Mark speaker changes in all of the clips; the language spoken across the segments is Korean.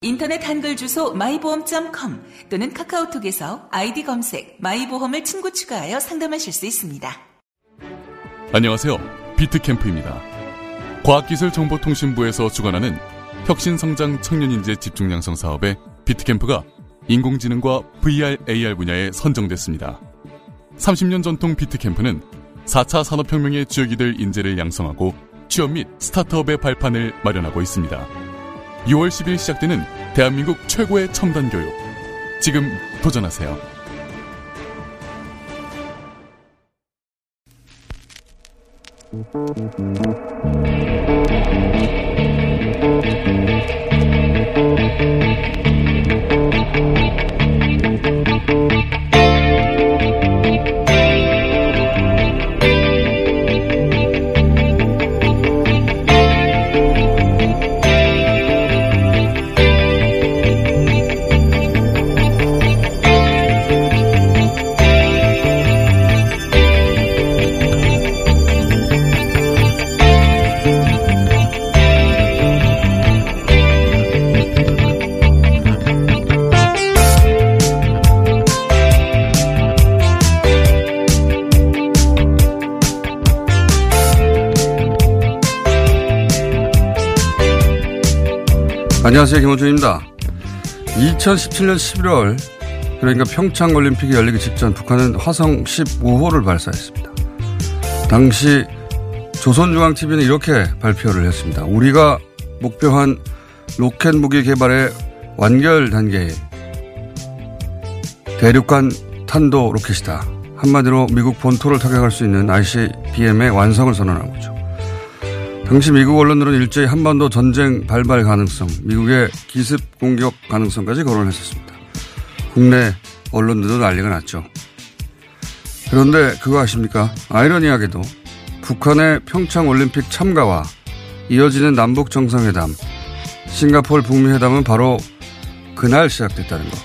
Speaker 1: 인터넷 한글 주소 마이보험.com 또는 카카오톡에서 아이디 검색 마이보험을 친구 추가하여 상담하실 수 있습니다.
Speaker 2: 안녕하세요. 비트캠프입니다. 과학기술정보통신부에서 주관하는 혁신성장 청년인재 집중 양성 사업에 비트캠프가 인공지능과 VR, AR 분야에 선정됐습니다. 30년 전통 비트캠프는 4차 산업혁명의 주역이 될 인재를 양성하고 취업 및 스타트업의 발판을 마련하고 있습니다. 6월 10일 시작되는 대한민국 최고의 첨단 교육. 지금 도전하세요.
Speaker 3: 안녕하세요. 김호준입니다. 2017년 11월, 그러니까 평창 올림픽이 열리기 직전 북한은 화성 15호를 발사했습니다. 당시 조선중앙TV는 이렇게 발표를 했습니다. 우리가 목표한 로켓 무기 개발의 완결 단계에 대륙간 탄도 로켓이다. 한마디로 미국 본토를 타격할 수 있는 ICBM의 완성을 선언한 거죠. 당시 미국 언론들은 일제히 한반도 전쟁 발발 가능성, 미국의 기습 공격 가능성까지 거론했었습니다. 국내 언론들도 난리가 났죠. 그런데 그거 아십니까? 아이러니하게도 북한의 평창 올림픽 참가와 이어지는 남북 정상회담, 싱가폴 북미 회담은 바로 그날 시작됐다는 것.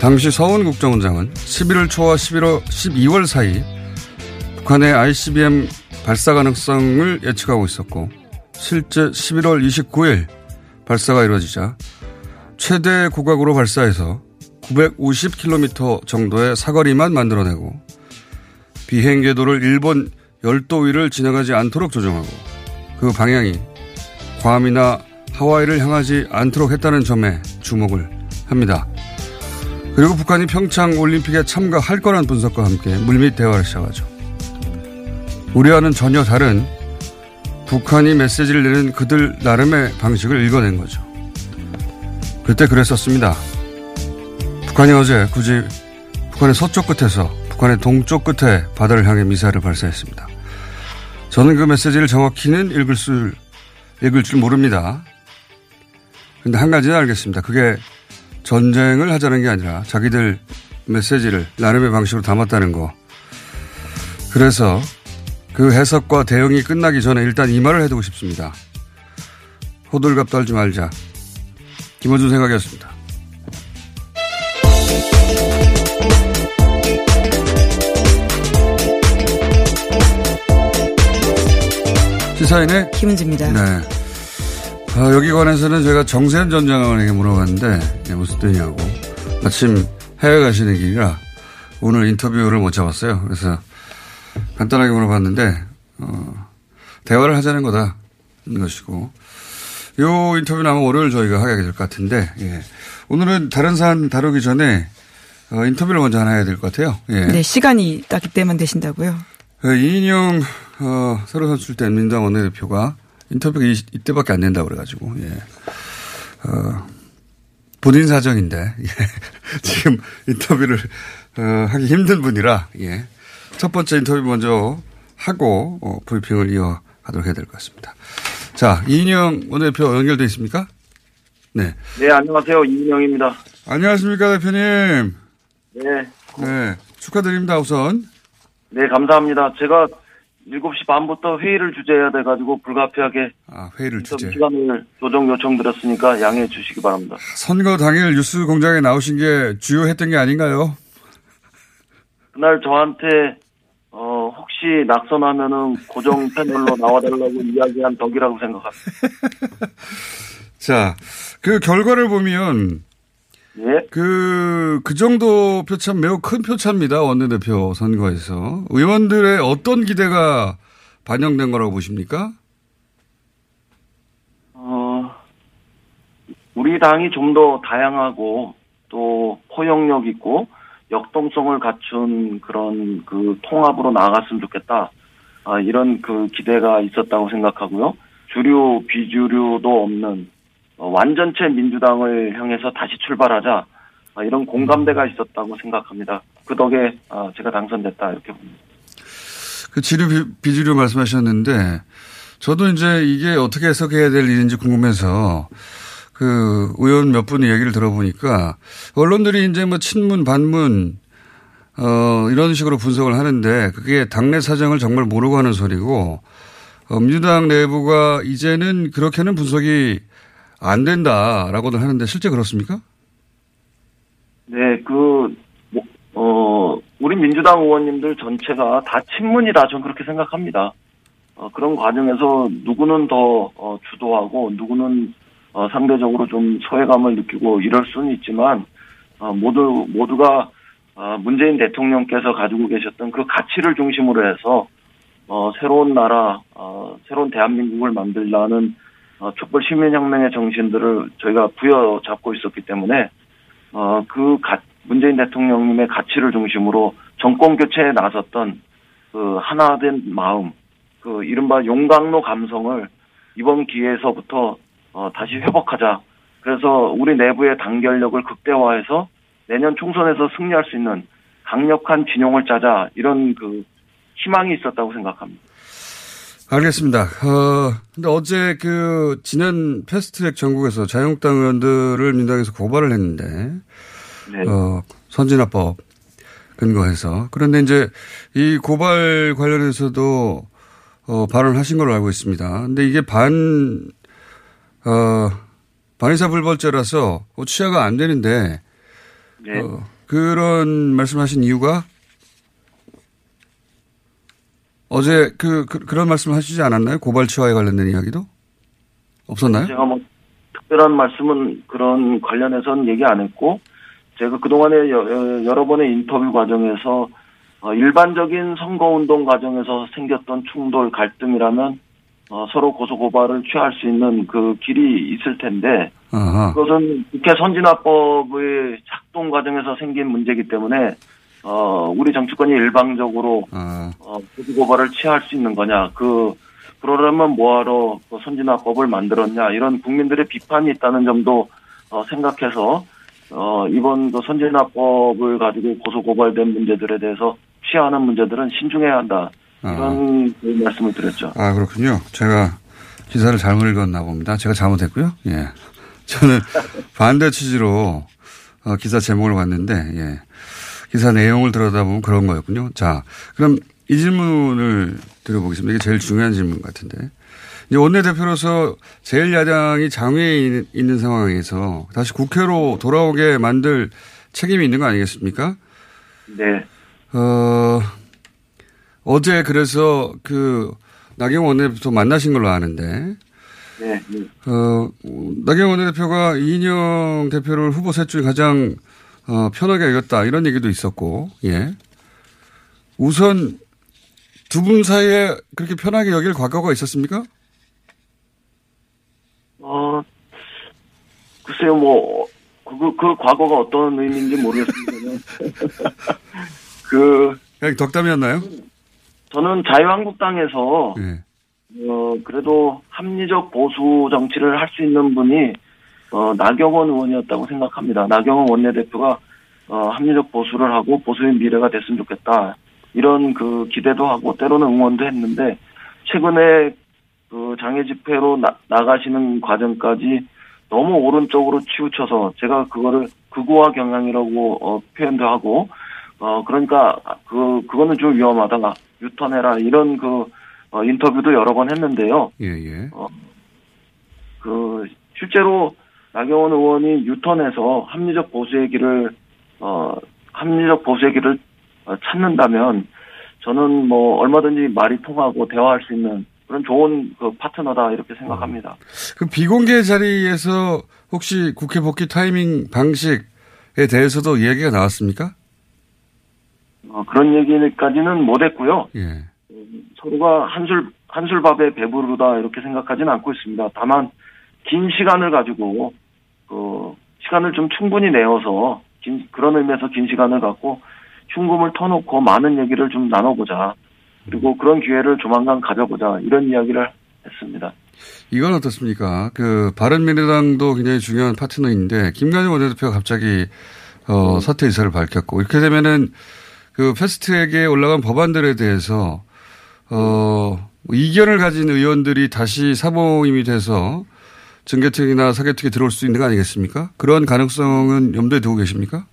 Speaker 3: 당시 서훈 국정원장은 11월 초와 11월, 12월 사이 북한의 ICBM 발사 가능성을 예측하고 있었고 실제 11월 29일 발사가 이루어지자 최대 고각으로 발사해서 950km 정도의 사거리만 만들어내고 비행 궤도를 일본 열도 위를 지나가지 않도록 조정하고 그 방향이 괌이나 하와이를 향하지 않도록 했다는 점에 주목을 합니다. 그리고 북한이 평창 올림픽에 참가할 거란 분석과 함께 물밑 대화를 시작하죠. 우리와는 전혀 다른 북한이 메시지를 내는 그들 나름의 방식을 읽어낸 거죠. 그때 그랬었습니다. 북한이 어제 굳이 북한의 서쪽 끝에서 북한의 동쪽 끝에 바다를 향해 미사일을 발사했습니다. 저는 그 메시지를 정확히는 읽을 수, 읽을 줄 모릅니다. 근데 한 가지는 알겠습니다. 그게 전쟁을 하자는 게 아니라 자기들 메시지를 나름의 방식으로 담았다는 거. 그래서 그 해석과 대응이 끝나기 전에 일단 이 말을 해두고 싶습니다. 호들갑 떨지 말자. 김원준 생각이었습니다. 시사인의
Speaker 4: 김은지입니다.
Speaker 3: 네. 아, 여기 관해서는 제가 정세현 전 장관에게 물어봤는데 네, 무슨 뜻이냐고 마침 해외 가시는 길이라 오늘 인터뷰를 못 잡았어요. 그래서 간단하게 물어봤는데 어, 대화를 하자는 거다 는 것이고 요 인터뷰는 아마 월요일 저희가 하게 될 것 같은데 예. 오늘은 다른 사안 다루기 전에 어, 인터뷰를 먼저 하나 해야 될 것 같아요. 예.
Speaker 4: 네, 시간이 딱 이때만 되신다고요?
Speaker 3: 그 이인영 어, 새로 선출된 민주당 원내대표가 인터뷰가 이, 이때밖에 안 된다고 그래가지고 예. 어, 본인 사정인데 예. 지금 인터뷰를 어, 하기 힘든 분이라 예. 첫 번째 인터뷰 먼저 하고 어, 브리핑을 이어가도록 해야 될 것 같습니다. 자 이인영 원내대표 연결돼 있습니까? 네.
Speaker 5: 네, 안녕하세요. 이인영입니다.
Speaker 3: 안녕하십니까 대표님.
Speaker 6: 네.
Speaker 3: 네. 축하드립니다, 우선.
Speaker 6: 네, 감사합니다. 제가 7시 반부터 회의를 주재해야 돼가지고 불가피하게
Speaker 3: 아, 회의를
Speaker 6: 좀
Speaker 3: 주재.
Speaker 6: 시간을 조정 요청드렸으니까 양해해 주시기 바랍니다.
Speaker 3: 선거 당일 뉴스 공장에 나오신 게 주요했던 게 아닌가요?
Speaker 6: 그날 저한테 어, 혹시 낙선하면은 고정 패널로 나와달라고 이야기한 덕이라고 생각합니다.
Speaker 3: 자, 그 결과를 보면
Speaker 6: 예.
Speaker 3: 그, 그 정도 표차 매우 큰 표차입니다. 원내대표 선거에서. 의원들의 어떤 기대가 반영된 거라고 보십니까?
Speaker 6: 어, 우리 당이 좀 더 다양하고 또 포용력 있고 역동성을 갖춘 그런 그 통합으로 나아갔으면 좋겠다. 아, 이런 그 기대가 있었다고 생각하고요. 주류, 비주류도 없는 어, 완전체 민주당을 향해서 다시 출발하자. 아, 이런 공감대가 있었다고 생각합니다. 그 덕에 아, 제가 당선됐다 이렇게 봅니다.
Speaker 3: 그 지류, 비- 비주류 말씀하셨는데 저도 이제 이게 어떻게 해석해야 될 일인지 궁금해서 그 의원 몇 분의 얘기를 들어보니까 언론들이 이제 뭐 친문, 반문 어, 이런 식으로 분석을 하는데 그게 당내 사정을 정말 모르고 하는 소리고 어, 민주당 내부가 이제는 그렇게는 분석이 안 된다라고들 하는데 실제 그렇습니까?
Speaker 6: 네, 그, 뭐, 어, 우리 민주당 의원님들 전체가 다 친문이다. 저는 그렇게 생각합니다. 어, 그런 과정에서 누구는 더, 어, 주도하고, 누구는, 어, 상대적으로 좀 소외감을 느끼고 이럴 수는 있지만, 어, 모두, 모두가, 어, 문재인 대통령께서 가지고 계셨던 그 가치를 중심으로 해서, 어, 새로운 나라, 어, 새로운 대한민국을 만들라는, 어, 촛불 시민혁명의 정신들을 저희가 부여잡고 있었기 때문에, 어, 그 가, 문재인 대통령님의 가치를 중심으로 정권 교체에 나섰던 그 하나된 마음, 그 이른바 용광로 감성을 이번 기회에서부터 어, 다시 회복하자. 그래서 우리 내부의 단결력을 극대화해서 내년 총선에서 승리할 수 있는 강력한 진영을 짜자. 이런 그 희망이 있었다고 생각합니다.
Speaker 3: 알겠습니다. 어, 근데 어제 그 지난 패스트트랙 전국에서 자유한국당 의원들을 민당에서 고발을 했는데
Speaker 6: 네.
Speaker 3: 어, 선진화법 근거해서 그런데 이제 이 고발 관련해서도 어, 발언하신 걸로 알고 있습니다. 근데 이게 반 어, 반의사 불벌죄라서 뭐 취하가 안 되는데
Speaker 6: 네.
Speaker 3: 어, 그런 말씀하신 이유가 어제 그, 그, 런 말씀 하시지 않았나요? 고발 취하에 관련된 이야기도? 없었나요?
Speaker 6: 제가 뭐 특별한 말씀은 그런 관련해서는 얘기 안 했고 제가 그동안에 여, 여러 번의 인터뷰 과정에서 어, 일반적인 선거운동 과정에서 생겼던 충돌 갈등이라면 어, 서로 고소고발을 취할 수 있는 그 길이 있을 텐데
Speaker 3: 아하.
Speaker 6: 그것은 국회 선진화법의 작동 과정에서 생긴 문제이기 때문에 어, 우리 정치권이 일방적으로
Speaker 3: 아,
Speaker 6: 어, 고소고발을 취할 수 있는 거냐. 그, 그러려면 뭐하러 그 선진화법을 만들었냐. 이런 국민들의 비판이 있다는 점도 어, 생각해서 어, 이번 그 선진화법을 가지고 고소고발된 문제들에 대해서 취하는 문제들은 신중해야 한다.
Speaker 3: 아.
Speaker 6: 이런 그 말씀을 드렸죠.
Speaker 3: 아, 그렇군요. 제가 기사를 잘못 읽었나 봅니다. 제가 잘못했고요. 예. 저는 반대 취지로 어, 기사 제목을 봤는데, 예. 기사 내용을 들여다보면 그런 거였군요. 자, 그럼 이 질문을 드려보겠습니다. 이게 제일 중요한 질문 같은데. 이제 원내대표로서 제1야당이 장외에 있는- 있는 상황에서 다시 국회로 돌아오게 만들 책임이 있는 거 아니겠습니까?
Speaker 6: 네.
Speaker 3: 어, 어제 그래서 그 나경원 원내대표 만나신 걸로 아는데,
Speaker 6: 네. 네.
Speaker 3: 어, 나경원 원내대표가 이인영 대표를 후보 셋 중에 가장 어, 편하게 여겼다 이런 얘기도 있었고, 예. 우선 두 분 사이에 그렇게 편하게 여길 과거가 있었습니까?
Speaker 6: 어, 글쎄요, 뭐, 그, 그, 그 과거가 어떤 의미인지 모르겠습니다만. 그,
Speaker 3: 그냥 덕담이었나요?
Speaker 6: 저는 자유한국당에서,
Speaker 3: 예.
Speaker 6: 어, 그래도 합리적 보수 정치를 할 수 있는 분이, 어, 나경원 의원이었다고 생각합니다. 나경원 원내대표가, 어, 합리적 보수를 하고 보수의 미래가 됐으면 좋겠다. 이런 그 기대도 하고 때로는 응원도 했는데, 최근에 그 장애 집회로 나, 나가시는 과정까지 너무 오른쪽으로 치우쳐서 제가 그거를 극우화 경향이라고 어, 표현도 하고 어 그러니까 그 그거는 좀 위험하다 유턴해라 이런 그 어, 인터뷰도 여러 번 했는데요.
Speaker 3: 예, 예.
Speaker 6: 그 실제로 나경원 의원이 유턴해서 합리적 보수의 길을 어 합리적 보수의 길을 어, 찾는다면 저는 뭐 얼마든지 말이 통하고 대화할 수 있는 그런 좋은 그 파트너다 이렇게 생각합니다.
Speaker 3: 그 비공개 자리에서 혹시 국회 복귀 타이밍 방식에 대해서도 이야기가 나왔습니까?
Speaker 6: 어, 그런 얘기까지는 못했고요.
Speaker 3: 예.
Speaker 6: 서로가 한술 한술밥에 배부르다 이렇게 생각하지는 않고 있습니다. 다만 긴 시간을 가지고 그 시간을 좀 충분히 내어서 긴, 그런 의미에서 긴 시간을 갖고 흉금을 터놓고 많은 얘기를 좀 나눠보자. 그리고 그런 기회를 조만간 가져보자. 이런 이야기를 했습니다.
Speaker 3: 이건 어떻습니까? 그 바른미래당도 굉장히 중요한 파트너인데 김관영 원내대표가 갑자기 어, 사퇴 의사를 밝혔고 이렇게 되면은 그 패스트트랙에 올라간 법안들에 대해서 어, 이견을 가진 의원들이 다시 사모임이 돼서 증개특위나 사개특위 들어올 수 있는 거 아니겠습니까? 그런 가능성은 염두에 두고 계십니까?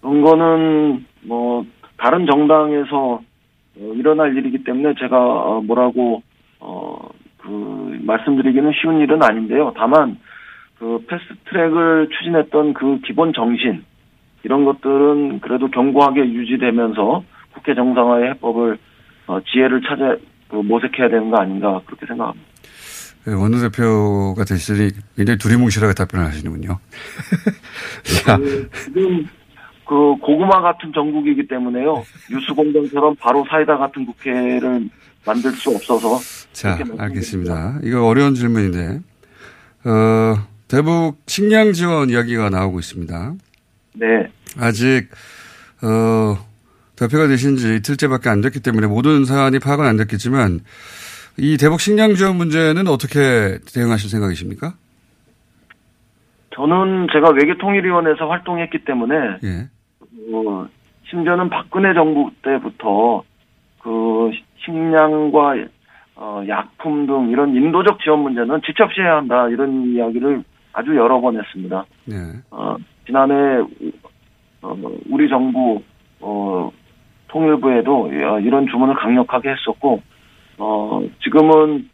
Speaker 6: 그런 거는 뭐 다른 정당에서 어, 일어날 일이기 때문에 제가 어, 뭐라고 어, 그 말씀드리기는 쉬운 일은 아닌데요. 다만 그 패스트트랙을 추진했던 그 기본 정신 이런 것들은 그래도 견고하게 유지되면서 국회 정상화의 해법을 어, 지혜를 찾아 그 모색해야 되는 거 아닌가 그렇게 생각합니다.
Speaker 3: 네, 원내대표가 되시니 굉장히 두리뭉실하게 답변을 하시는군요.
Speaker 6: 그, 지금 그 고구마 같은 전국이기 때문에요. 뉴스공장처럼 바로 사이다 같은 국회를 만들 수 없어서.
Speaker 3: 자, 알겠습니다. 이거 어려운 질문인데, 어, 대북 식량 지원 이야기가 나오고 있습니다.
Speaker 6: 네.
Speaker 3: 아직, 어, 대표가 되신 지 이틀째밖에 안 됐기 때문에 모든 사안이 파악은 안 됐겠지만, 이 대북 식량 지원 문제는 어떻게 대응하실 생각이십니까?
Speaker 6: 저는 제가 외교통일위원회에서 활동했기 때문에,
Speaker 3: 예.
Speaker 6: 어, 심지어는 박근혜 정부 때부터 그 식량과 어, 약품 등 이런 인도적 지원 문제는 지첩시해야 한다 이런 이야기를 아주 여러 번 했습니다.
Speaker 3: 네.
Speaker 6: 어, 지난해 어, 우리 정부 어, 통일부에도 이런 주문을 강력하게 했었고 어, 지금은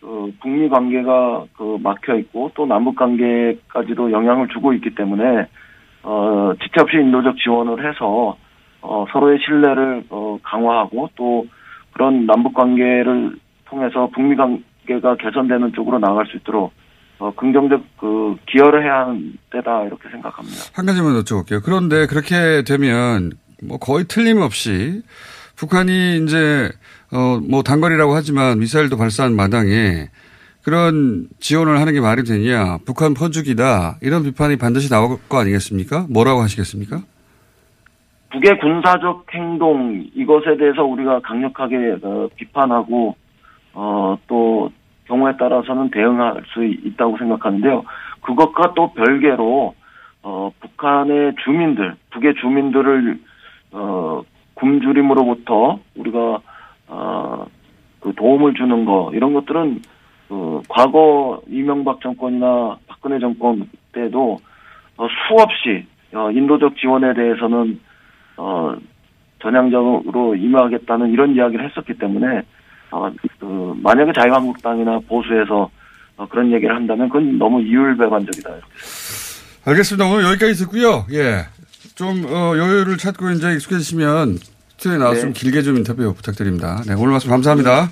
Speaker 6: 그 북미 관계가 그 막혀 있고 또 남북 관계까지도 영향을 주고 있기 때문에 어, 지체 없이 인도적 지원을 해서 어, 서로의 신뢰를 어, 강화하고 또 그런 남북 관계를 통해서 북미 관계가 개선되는 쪽으로 나갈 수 있도록 어, 긍정적 그 기여를 해야 하는 때다 이렇게 생각합니다.
Speaker 3: 한 가지만 여쭤볼게요. 그런데 그렇게 되면 뭐 거의 틀림없이 북한이 이제 어 뭐 단거리라고 하지만 미사일도 발사한 마당에 그런 지원을 하는 게 말이 되냐? 북한 퍼주기다 이런 비판이 반드시 나올 거 아니겠습니까? 뭐라고 하시겠습니까?
Speaker 6: 북의 군사적 행동 이것에 대해서 우리가 강력하게 어, 비판하고 어, 또 경우에 따라서는 대응할 수 있다고 생각하는데요. 그것과 또 별개로 어, 북한의 주민들, 북의 주민들을 어, 굶주림으로부터 우리가 어, 그 도움을 주는 거 이런 것들은 그 과거 이명박 정권이나 박근혜 정권 때도 어, 수없이 어, 인도적 지원에 대해서는 어, 전향적으로 임하겠다는 이런 이야기를 했었기 때문에 어, 그 만약에 자유한국당이나 보수에서 어, 그런 얘기를 한다면 그건 너무 이율배반적이다. 이렇게.
Speaker 3: 알겠습니다. 오늘 여기까지 듣고요. 예. 좀 어, 여유를 찾고 이제 익숙해지시면 스튜디오에 나와서 네. 좀 길게 좀 인터뷰 부탁드립니다. 네, 오늘 말씀 감사합니다.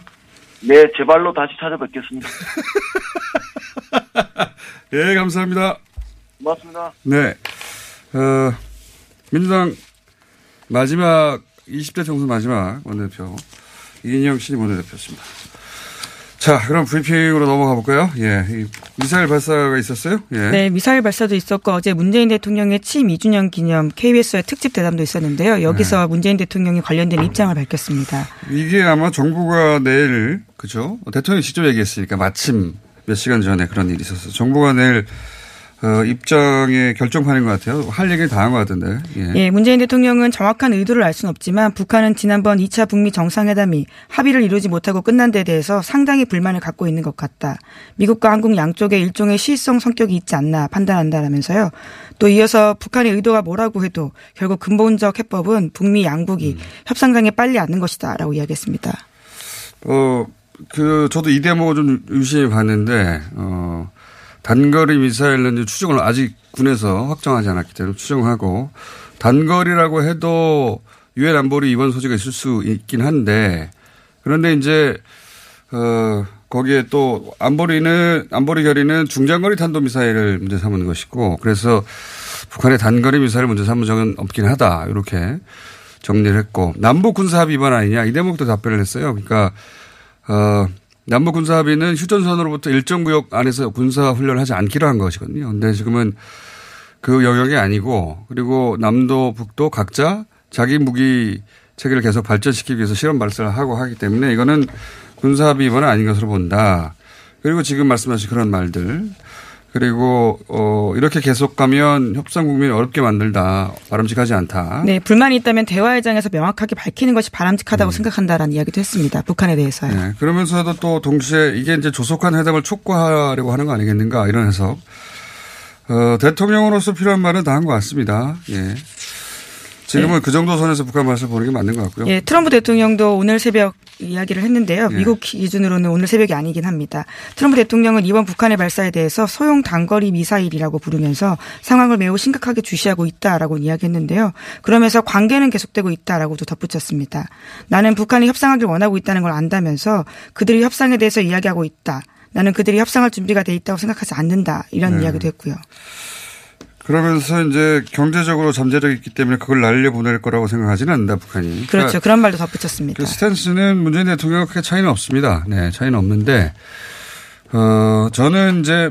Speaker 6: 네, 제 발로 다시 찾아뵙겠습니다.
Speaker 3: 예, 감사합니다.
Speaker 6: 고맙습니다.
Speaker 3: 네. 어, 민주당 마지막 20대 총선 마지막 원내대표 이인영 씨 원내대표였습니다. 자, 그럼 브리핑으로 넘어가 볼까요? 예. 미사일 발사가 있었어요? 예.
Speaker 4: 네, 미사일 발사도 있었고 어제 문재인 대통령의 취임 2주년 기념 KBS의 특집 대담도 있었는데요. 여기서 네. 문재인 대통령이 관련된 입장을 밝혔습니다.
Speaker 3: 이게 아마 정부가 내일 그죠? 대통령이 직접 얘기했으니까 마침 몇 시간 전에 그런 일이 있었어. 정부가 내일 어, 입장의 결정판인 것 같아요. 할 얘기를 다 한 것 같은데.
Speaker 4: 예. 예. 문재인 대통령은 정확한 의도를 알 수는 없지만 북한은 지난번 2차 북미 정상회담이 합의를 이루지 못하고 끝난 데 대해서 상당히 불만을 갖고 있는 것 같다. 미국과 한국 양쪽에 일종의 시의성 성격이 있지 않나 판단한다라면서요. 또 이어서 북한의 의도가 뭐라고 해도 결국 근본적 해법은 북미 양국이 협상장에 빨리 앉는 것이다라고 이야기했습니다.
Speaker 3: 어, 그, 저도 이 대목을 좀 유심히 봤는데, 어, 단거리 미사일은 추정을 아직 군에서 확정하지 않았기 때문에 추정하고, 단거리라고 해도 유엔 안보리 이번 소지가 있을 수 있긴 한데, 그런데 이제, 어, 거기에 또 안보리는, 안보리 결의는 중장거리 탄도 미사일을 문제 삼은 것이고, 그래서 북한의 단거리 미사일 문제 삼은 적은 없긴 하다. 이렇게 정리를 했고, 남북 군사합의 위반 아니냐. 이 대목도 답변을 했어요. 그러니까, 어, 남북 군사 합의는 휴전선으로부터 일정 구역 안에서 군사 훈련을 하지 않기로 한 것이거든요. 근데 지금은 그 영역이 아니고 그리고 남도 북도 각자 자기 무기 체계를 계속 발전시키기 위해서 실험 발사를 하고 하기 때문에 이거는 군사 합의 위반은 아닌 것으로 본다. 그리고 지금 말씀하신 그런 말들 그리고 어 이렇게 계속 가면 협상 국면을 어렵게 만들다 바람직하지 않다.
Speaker 4: 네, 불만이 있다면 대화의 장에서 명확하게 밝히는 것이 바람직하다고 생각한다라는 이야기도 했습니다. 북한에 대해서요.
Speaker 3: 네, 그러면서도 또 동시에 이게 이제 조속한 회담을 촉구하려고 하는 거 아니겠는가 이런 해석. 어, 대통령으로서 필요한 말은 다 한 것 같습니다. 예. 지금은 그 정도 선에서 북한 맛을 보는 게 맞는 것 같고요.
Speaker 4: 예, 트럼프 대통령도 오늘 새벽 이야기를 했는데요.
Speaker 3: 예.
Speaker 4: 미국 기준으로는 오늘 새벽이 아니긴 합니다. 트럼프 대통령은 이번 북한의 발사에 대해서 소형 단거리 미사일이라고 부르면서 상황을 매우 심각하게 주시하고 있다라고 이야기했는데요. 그러면서 관계는 계속되고 있다라고도 덧붙였습니다. 나는 북한이 협상하길 원하고 있다는 걸 안다면서 그들이 협상에 대해서 이야기하고 있다. 나는 그들이 협상할 준비가 돼 있다고 생각하지 않는다. 이런
Speaker 3: 네.
Speaker 4: 이야기도 했고요.
Speaker 3: 그러면서 이제 경제적으로 잠재력이 있기 때문에 그걸 날려보낼 거라고 생각하지는 않는다, 북한이.
Speaker 4: 그렇죠. 그런 말도 덧붙였습니다.
Speaker 3: 그 스탠스는 문재인 대통령과 크게 차이는 없습니다. 네, 차이는 없는데, 어, 저는 이제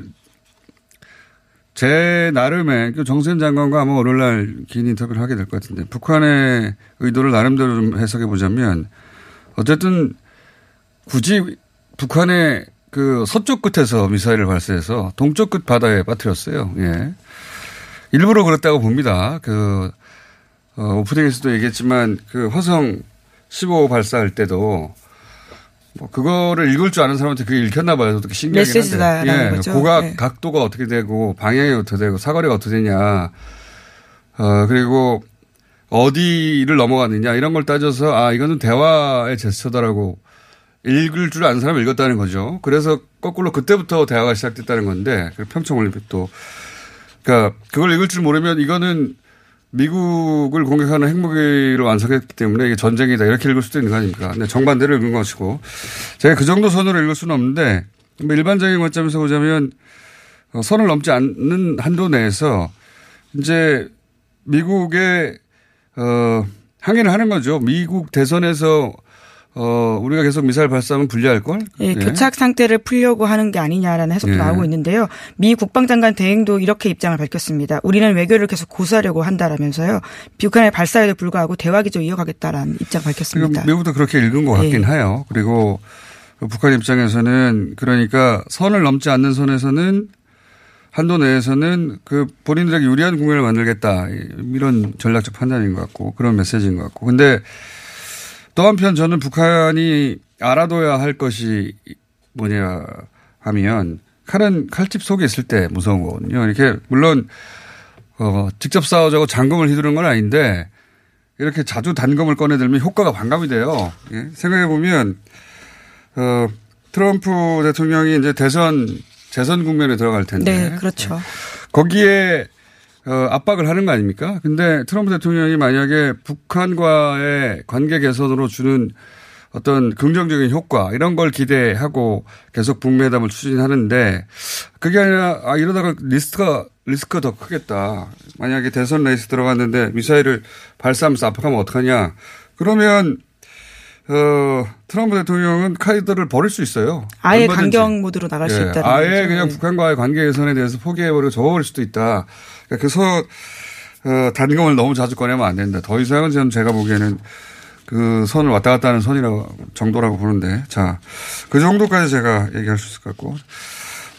Speaker 3: 제 나름의 그 정세현 장관과 아마 월요일날 긴 인터뷰를 하게 될 것 같은데, 북한의 의도를 나름대로 좀 해석해 보자면, 어쨌든 굳이 북한의 그 서쪽 끝에서 미사일을 발사해서 동쪽 끝 바다에 빠뜨렸어요. 예. 일부러 그랬다고 봅니다. 그, 어, 오프닝에서도 얘기했지만 그 화성 15 발사할 때도 뭐 그거를 읽을 줄 아는 사람한테 그게 읽혔나 봐요. 어떻게 신기하긴. 예.
Speaker 4: 거죠.
Speaker 3: 고각
Speaker 4: 네.
Speaker 3: 각도가 어떻게 되고 방향이 어떻게 되고 사거리가 어떻게 되냐. 어, 그리고 어디를 넘어갔느냐 이런 걸 따져서 아, 이거는 대화의 제스처다라고 읽을 줄 아는 사람이 읽었다는 거죠. 그래서 거꾸로 그때부터 대화가 시작됐다는 건데 그 평창 올림픽도 그러니까 그걸 읽을 줄 모르면 이거는 미국을 공격하는 핵무기로 완성했기 때문에 이게 전쟁이다 이렇게 읽을 수도 있는 거 아닙니까? 근데 정반대로 읽은 것이고 제가 그 정도 선으로 읽을 수는 없는데 뭐 일반적인 관점에서 보자면 어, 선을 넘지 않는 한도 내에서 이제 미국의 어 항의를 하는 거죠. 미국 대선에서 어 우리가 계속 미사일 발사하면 불리할 걸.
Speaker 4: 예, 교착 상태를 풀려고 하는 게 아니냐라는 해석도
Speaker 3: 예.
Speaker 4: 나오고 있는데요. 미 국방장관 대행도 이렇게 입장을 밝혔습니다. 우리는 외교를 계속 고수하려고 한다라면서요. 북한의 발사에도 불구하고 대화 기조 이어가겠다라는 입장 밝혔습니다.
Speaker 3: 그러니까 미국도 그렇게 읽은 것 같긴
Speaker 4: 예.
Speaker 3: 해요. 그리고 북한 입장에서는 그러니까 선을 넘지 않는 선에서는 한도 내에서는 그 본인들에게 유리한 국면을 만들겠다 이런 전략적 판단인 것 같고 그런 메시지인 것 같고 근데 또 한편 저는 북한이 알아둬야 할 것이 뭐냐 하면 칼은 칼집 속에 있을 때 무서운 거거든요. 이렇게 물론 어 직접 싸우자고 장검을 휘두르는 건 아닌데 이렇게 자주 단검을 꺼내들면 효과가 반감이 돼요. 예? 생각해 보면 어 트럼프 대통령이 이제 대선 재선 국면에 들어갈 텐데
Speaker 4: 네, 그렇죠.
Speaker 3: 거기에 어, 압박을 하는 거 아닙니까? 근데 트럼프 대통령이 만약에 북한과의 관계 개선으로 주는 어떤 긍정적인 효과 이런 걸 기대하고 계속 북미회담을 추진하는데 그게 아니라 아 이러다가 리스크가 리스크가 더 크겠다. 만약에 대선 레이스 들어갔는데 미사일을 발사하면서 압박하면 어떡하냐? 그러면 어 트럼프 대통령은 카드를 버릴 수 있어요.
Speaker 4: 아예
Speaker 3: 얼마든지.
Speaker 4: 강경 모드로 나갈 수
Speaker 3: 예,
Speaker 4: 있다는
Speaker 3: 아예
Speaker 4: 거죠.
Speaker 3: 그냥
Speaker 4: 네.
Speaker 3: 북한과의 관계 개선에 대해서 포기해버리고 접어버릴 수도 있다. 그러니까 그래서 어, 단검을 너무 자주 꺼내면 안 된다. 더 이상은 저는 제가 보기에는 그 선을 왔다 갔다 하는 선이라고 정도라고 보는데 자 그 정도까지 제가 얘기할 수 있을 것 같고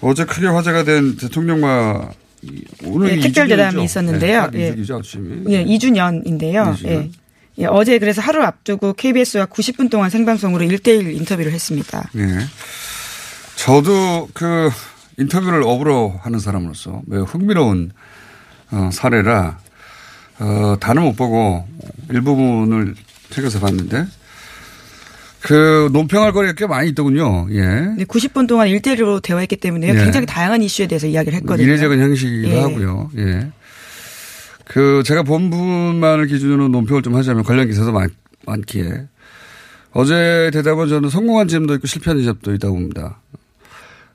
Speaker 3: 어제 크게 화제가 된 대통령과 이- 오늘
Speaker 4: 예,
Speaker 3: 이
Speaker 4: 특별? 대담이 있었는데요.
Speaker 3: 네,
Speaker 4: 예.
Speaker 3: 이주기죠, 아침이.
Speaker 4: 예, 2주년인데요.
Speaker 3: 이주년.
Speaker 4: 예. 예, 어제 그래서 하루 앞두고 KBS와 90분 동안 생방송으로 1대1 인터뷰를 했습니다.
Speaker 3: 예. 저도 그 인터뷰를 업으로 하는 사람으로서 매우 흥미로운 어, 사례라 어, 다는 못 보고 일부분을 책에서 봤는데 그 논평할 거리가 꽤 많이 있더군요. 예.
Speaker 4: 네, 90분 동안 일대일로 대화했기 때문에
Speaker 3: 예.
Speaker 4: 굉장히 다양한 이슈에 대해서 이야기를 했거든요.
Speaker 3: 이례적인 형식이기도
Speaker 4: 예.
Speaker 3: 하고요. 예. 그 제가 본 부분만을 기준으로 논평을 좀 하자면 관련 기사도 많, 많기에 어제 대답은 저는 성공한 지점도 있고 실패한 지점도 있다고 봅니다.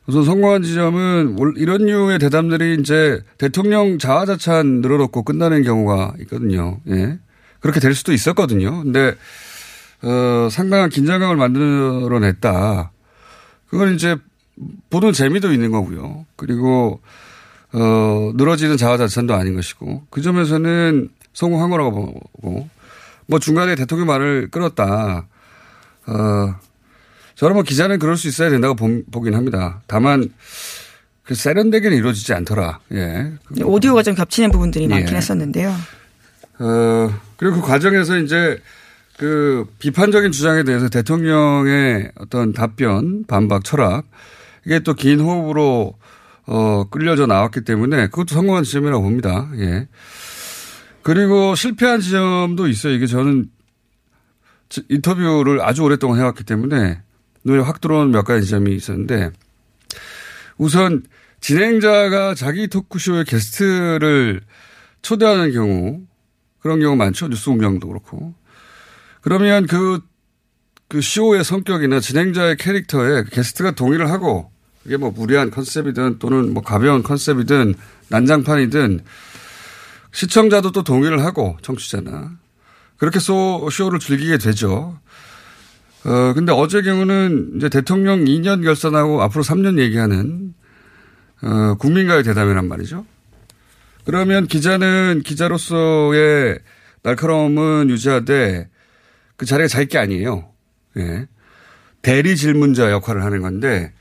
Speaker 3: 우선 성공한 지점은 올- 이런 류의 대담들이 이제 대통령 자화자찬 늘어놓고 끝나는 경우가 있거든요. 예. 그렇게 될 수도 있었거든요. 근데 어, 상당한 긴장감을 만들어냈다. 그건 이제 보는 재미도 있는 거고요. 그리고 어, 늘어지는 자화자찬도 아닌 것이고 그 점에서는 성공한 거라고 보고 뭐 중간에 대통령 말을 끌었다. 어, 저는 뭐 기자는 그럴 수 있어야 된다고 보, 보긴 합니다. 다만 그 세련되게는 이루어지지 않더라. 예.
Speaker 4: 네, 오디오가 좀 겹치는 부분들이 많긴
Speaker 3: 예.
Speaker 4: 했었는데요.
Speaker 3: 어, 그리고 그 과정에서 이제 그 비판적인 주장에 대해서 대통령의 어떤 답변, 반박, 철학, 이게 또 긴 호흡으로 어, 끌려져 나왔기 때문에 그것도 성공한 지점이라고 봅니다. 예. 그리고 실패한 지점도 있어요. 이게 저는 지- 인터뷰를 아주 오랫동안 해왔기 때문에 눈에 확 들어오는 몇 가지 지점이 있었는데 우선 진행자가 자기 토크쇼의 게스트를 초대하는 경우 그런 경우 많죠. 뉴스 공장도 그렇고. 그러면 그, 그 쇼의 성격이나 진행자의 캐릭터에 게스트가 동의를 하고 이게 뭐 무리한 컨셉이든 또는 뭐 가벼운 컨셉이든 난장판이든 시청자도 또 동의를 하고 청취자나 그렇게 쇼, 쇼를 즐기게 되죠. 어, 근데 어제 경우는 이제 대통령 2년 결산하고 앞으로 3년 얘기하는 어, 국민과의 대담이란 말이죠. 그러면 기자는 기자로서의 날카로움은 유지하되 그 자리가 자기 게 아니에요. 예. 대리 질문자 역할을 하는 건데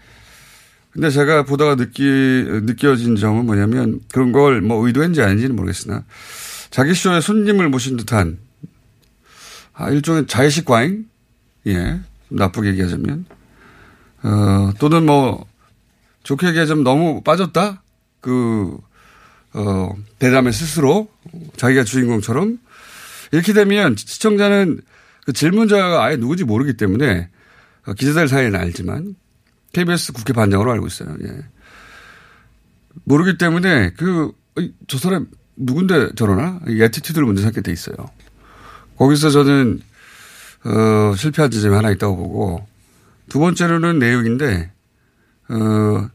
Speaker 3: 근데 제가 보다가 느끼, 느껴진 점은 뭐냐면 그런 걸 뭐 의도했는지 아닌지는 모르겠으나 자기 쇼에 손님을 모신 듯한 아, 일종의 자의식 과잉? 예. 좀 나쁘게 얘기하자면. 어, 또는 뭐 좋게 얘기하자면 너무 빠졌다? 그, 어, 대담에 스스로 자기가 주인공처럼 이렇게 되면 시청자는 그 질문자가 아예 누구지 모르기 때문에 어, 기자들 사이에는 알지만 KBS 국회 반장으로 알고 있어요. 예. 모르기 때문에 그, 어이, 저 사람 누군데 저러나? 이 애티튜드를 먼저 찾게 돼 있어요. 거기서 저는, 어, 실패한 지점이 하나 있다고 보고 두 번째로는 내용인데, 어,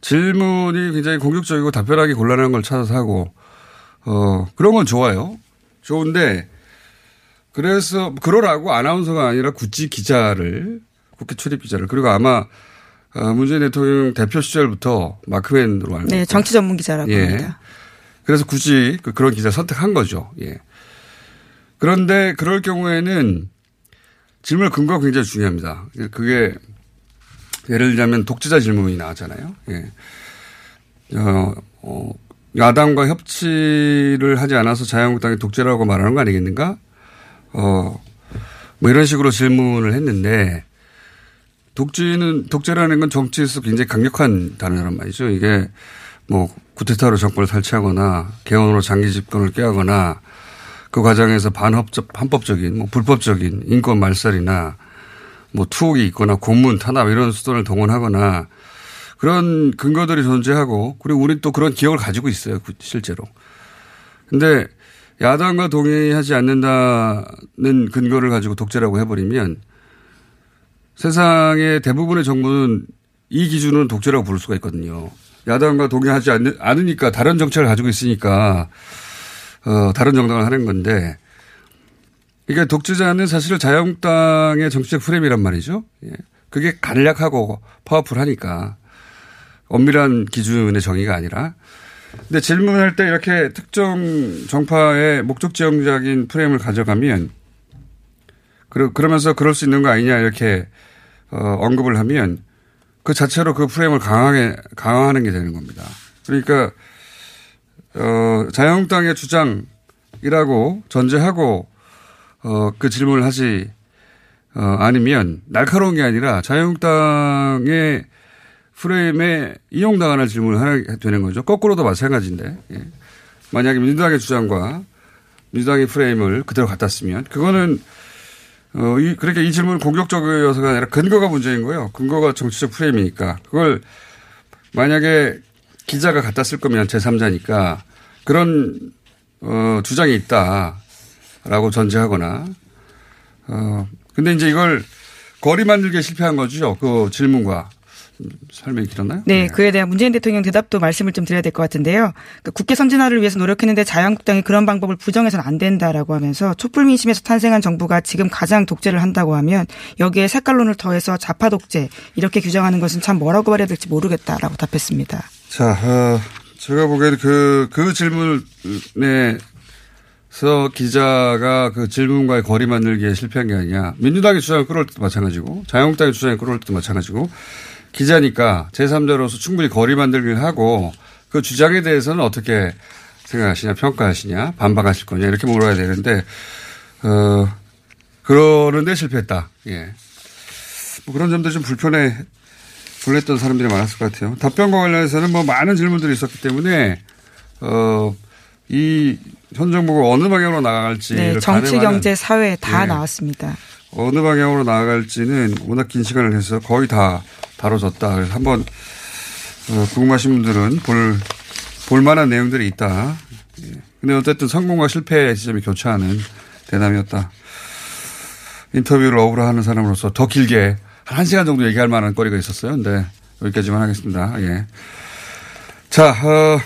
Speaker 3: 질문이 굉장히 공격적이고 답변하기 곤란한 걸 찾아서 하고, 어, 그런 건 좋아요. 좋은데, 그래서, 그러라고 아나운서가 아니라 굳이 기자를, 국회 출입 기자를, 그리고 아마, 어, 문재인 대통령 대표 시절부터 마크맨으로 알고
Speaker 4: 네. 정치 전문 기자라고
Speaker 3: 예.
Speaker 4: 합니다.
Speaker 3: 그래서 굳이 그- 그런 기자 선택한 거죠. 예. 그런데 그럴 경우에는 질문 근거가 굉장히 중요합니다. 그게 예를 들자면 독재자 질문이 나왔잖아요. 예. 어, 어, 야당과 협치를 하지 않아서 자유한국당이 독재라고 말하는 거 아니겠는가? 어, 뭐 이런 식으로 질문을 했는데 독재는 독재라는 건 정치에서 굉장히 강력한 단어란 말이죠. 이게 뭐 구테타로 정권을 탈취하거나 개헌으로 장기 집권을 꾀하거나 그 과정에서 반합적 반법적인 뭐 불법적인 인권 말살이나 뭐 투옥이 있거나 고문 탄압 이런 수단을 동원하거나 그런 근거들이 존재하고 그리고 우리 또 그런 기억을 가지고 있어요 구- 실제로. 근데 야당과 동의하지 않는다는 근거를 가지고 독재라고 해버리면 세상의 대부분의 정부는 이 기준은 독재라고 부를 수가 있거든요. 야당과 동의하지 않으니까 다른 정책을 가지고 있으니까 어, 다른 정당을 하는 건데 그러니까 독재자는 사실 자유한국당의 정치적 프레임이란 말이죠. 예. 그게 간략하고 파워풀하니까 엄밀한 기준의 정의가 아니라 근데 질문할 때 이렇게 특정 정파의 목적 지향적인 프레임을 가져가면 그러, 그러면서 그럴 수 있는 거 아니냐 이렇게 어, 언급을 하면 그 자체로 그 프레임을 강하게 강화하는 게 되는 겁니다. 그러니까 어, 자유한국당의 주장이라고 전제하고 어, 그 질문을 하지 어, 아니면 날카로운 게 아니라 자유한국당의 프레임에 이용당하는 질문을 하게 되는 거죠. 거꾸로도 마찬가지인데. 예. 만약에 민주당의 주장과 민주당의 프레임을 그대로 갖다 쓰면 그거는 어, 이, 그렇게 이 질문은 공격적이어서가 아니라 근거가 문제인 거예요. 근거가 정치적 프레임이니까. 그걸 만약에 기자가 갖다 쓸 거면 제3자니까 그런, 어, 주장이 있다라고 전제하거나, 어, 근데 이제 이걸 거리 만들기에 실패한 거죠. 그 질문과. 설명이 길었나요?
Speaker 4: 네, 그에 대한 문재인 대통령 대답도 말씀을 좀 드려야 될 것 같은데요. 그 국회 선진화를 위해서 노력했는데 자유한국당이 그런 방법을 부정해서는 안 된다라고 하면서 촛불 민심에서 탄생한 정부가 지금 가장 독재를 한다고 하면 여기에 색깔론을 더해서 좌파 독재 이렇게 규정하는 것은 참 뭐라고 말해야 될지 모르겠다라고 답했습니다.
Speaker 3: 자, 어, 제가 보기에는 그, 그 질문에 서 기자가 그 질문과의 거리 만들기에 실패한 게 아니냐. 민주당의 주장을 끌어올 때도 마찬가지고 자유한국당의 주장을 끌어올 때도 마찬가지고 기자니까 제3자로서 충분히 거리 만들기를 하고 그 주장에 대해서는 어떻게 생각하시냐, 평가하시냐, 반박하실 거냐 이렇게 물어야 되는데 어 그러는데 실패했다. 예. 뭐 그런 점도 좀 불편해 불랬던 사람들이 많았을 것 같아요. 답변과 관련해서는 뭐 많은 질문들이 있었기 때문에 어 이 현 정부가 어느 방향으로 나아갈지
Speaker 4: 네, 정치, 경제, 사회 다 예. 나왔습니다.
Speaker 3: 어느 방향으로 나아갈지는 워낙 긴 시간을 해서 거의 다 다뤄졌다. 그래서 한번 어, 궁금하신 분들은 볼 볼만한 내용들이 있다. 예. 근데 어쨌든 성공과 실패의 지점이 교차하는 대담이었다. 인터뷰를 어우러 하는 사람으로서 더 길게 한 시간 정도 얘기할 만한 거리가 있었어요. 근데 여기까지만 하겠습니다. 예. 자, 어,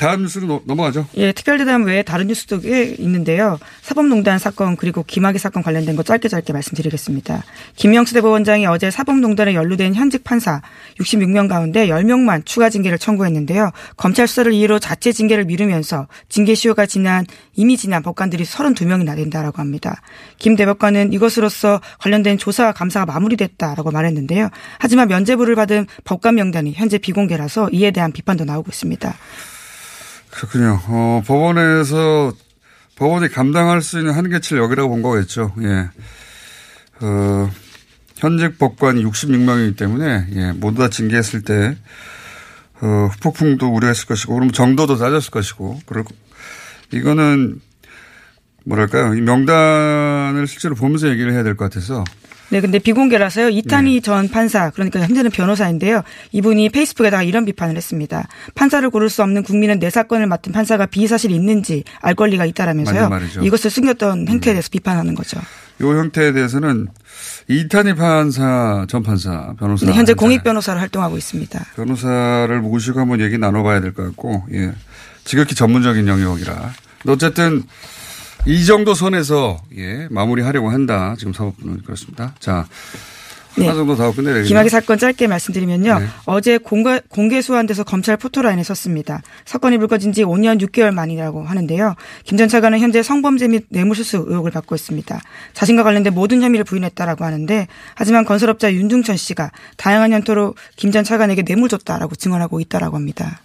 Speaker 3: 다음 뉴스로 넘어가죠.
Speaker 4: 예, 특별대담 외에 다른 뉴스도 꽤 있는데요. 사법농단 사건 그리고 김학의 사건 관련된 거 짧게 짧게 말씀드리겠습니다. 김영수 대법원장이 어제 사법농단에 연루된 현직 판사 66명 가운데 10명만 추가 징계를 청구했는데요. 검찰 수사를 이유로 자체 징계를 미루면서 징계 시효가 지난 이미 지난 법관들이 32명이나 된다라고 합니다. 김 대법관은 이것으로서 관련된 조사와 감사가 마무리됐다라고 말했는데요. 하지만 면제부를 받은 법관 명단이 현재 비공개라서 이에 대한 비판도 나오고 있습니다.
Speaker 3: 그렇군요. 어, 법원에서 법원이 감당할 수 있는 한계치를 여기라고 본 거겠죠. 예. 어, 현직 법관이 66명이기 때문에 예, 모두 다 징계했을 때 어, 후폭풍도 우려했을 것이고 그럼 정도도 따졌을 것이고 그리고 이거는 뭐랄까요 이 명단을 실제로 보면서 얘기를 해야 될 것 같아서
Speaker 4: 네, 근데 비공개라서요. 이탄희 네. 전 판사, 그러니까 현재는 변호사인데요. 이분이 페이스북에다가 이런 비판을 했습니다. 판사를 고를 수 없는 국민은 내 사건을 맡은 판사가 비사실이 있는지 알 권리가 있다라면서요. 이것을 숨겼던 행태에 대해서 음. 비판하는 거죠.
Speaker 3: 이 형태에 대해서는 이탄희 판사 전 판사 변호사
Speaker 4: 네, 현재 공익 변호사를 활동하고 있습니다.
Speaker 3: 변호사를 모시고 한번 얘기 나눠봐야 될 것 같고, 예, 지극히 전문적인 영역이라. 어쨌든 이 정도 선에서 예, 마무리하려고 한다. 지금 사법부는 그렇습니다. 자. 네. 하나 정도 더 끝내야
Speaker 4: 김학의 사건 짧게 말씀드리면요. 네. 어제 공개, 공개 수환돼서 검찰 포토라인에 섰습니다. 사건이 불거진 지 5년 6개월 만이라고 하는데요. 김 전 차관은 현재 성범죄 및 뇌물수수 의혹을 받고 있습니다. 자신과 관련된 모든 혐의를 부인했다라고 하는데 하지만 건설업자 윤중천 씨가 다양한 연토로 김 전 차관에게 뇌물 줬다라고 증언하고 있다라고 합니다.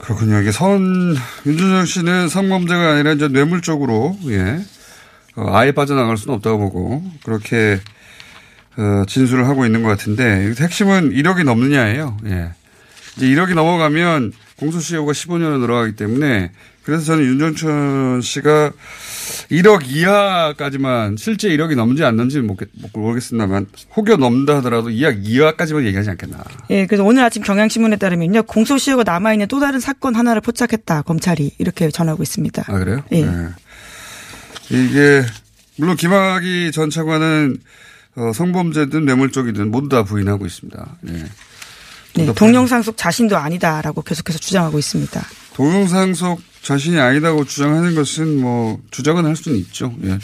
Speaker 3: 그렇군요. 이게 선, 윤준영 씨는 성범죄가 아니라 이제 뇌물 쪽으로, 예. 어, 아예 빠져나갈 수는 없다고 보고, 그렇게, 어, 진술을 하고 있는 것 같은데, 핵심은 1억이 넘느냐예요. 예. 이제 1억이 넘어가면 공소시효가 15년으로 늘어가기 때문에 그래서 저는 윤정천 씨가 1억 이하까지만 실제 1억이 넘는지 안 넘는지는 모르겠습니다만 혹여 넘는다 하더라도 2억 이하까지만 얘기하지 않겠나.
Speaker 4: 예, 그래서 오늘 아침 경향신문에 따르면요 공소시효가 남아 있는 또 다른 사건 하나를 포착했다 검찰이 이렇게 전하고 있습니다.
Speaker 3: 아 그래요?
Speaker 4: 예. 네.
Speaker 3: 이게 물론 김학의 전 차관은 어, 성범죄든 뇌물 쪽이든 모두 다 부인하고 있습니다. 예.
Speaker 4: 네, 동영상 속 자신도 아니다라고 계속해서 주장하고 있습니다.
Speaker 3: 동영상 속 자신이 아니다고 주장하는 것은 뭐 주장은 할 수는 있죠. 예.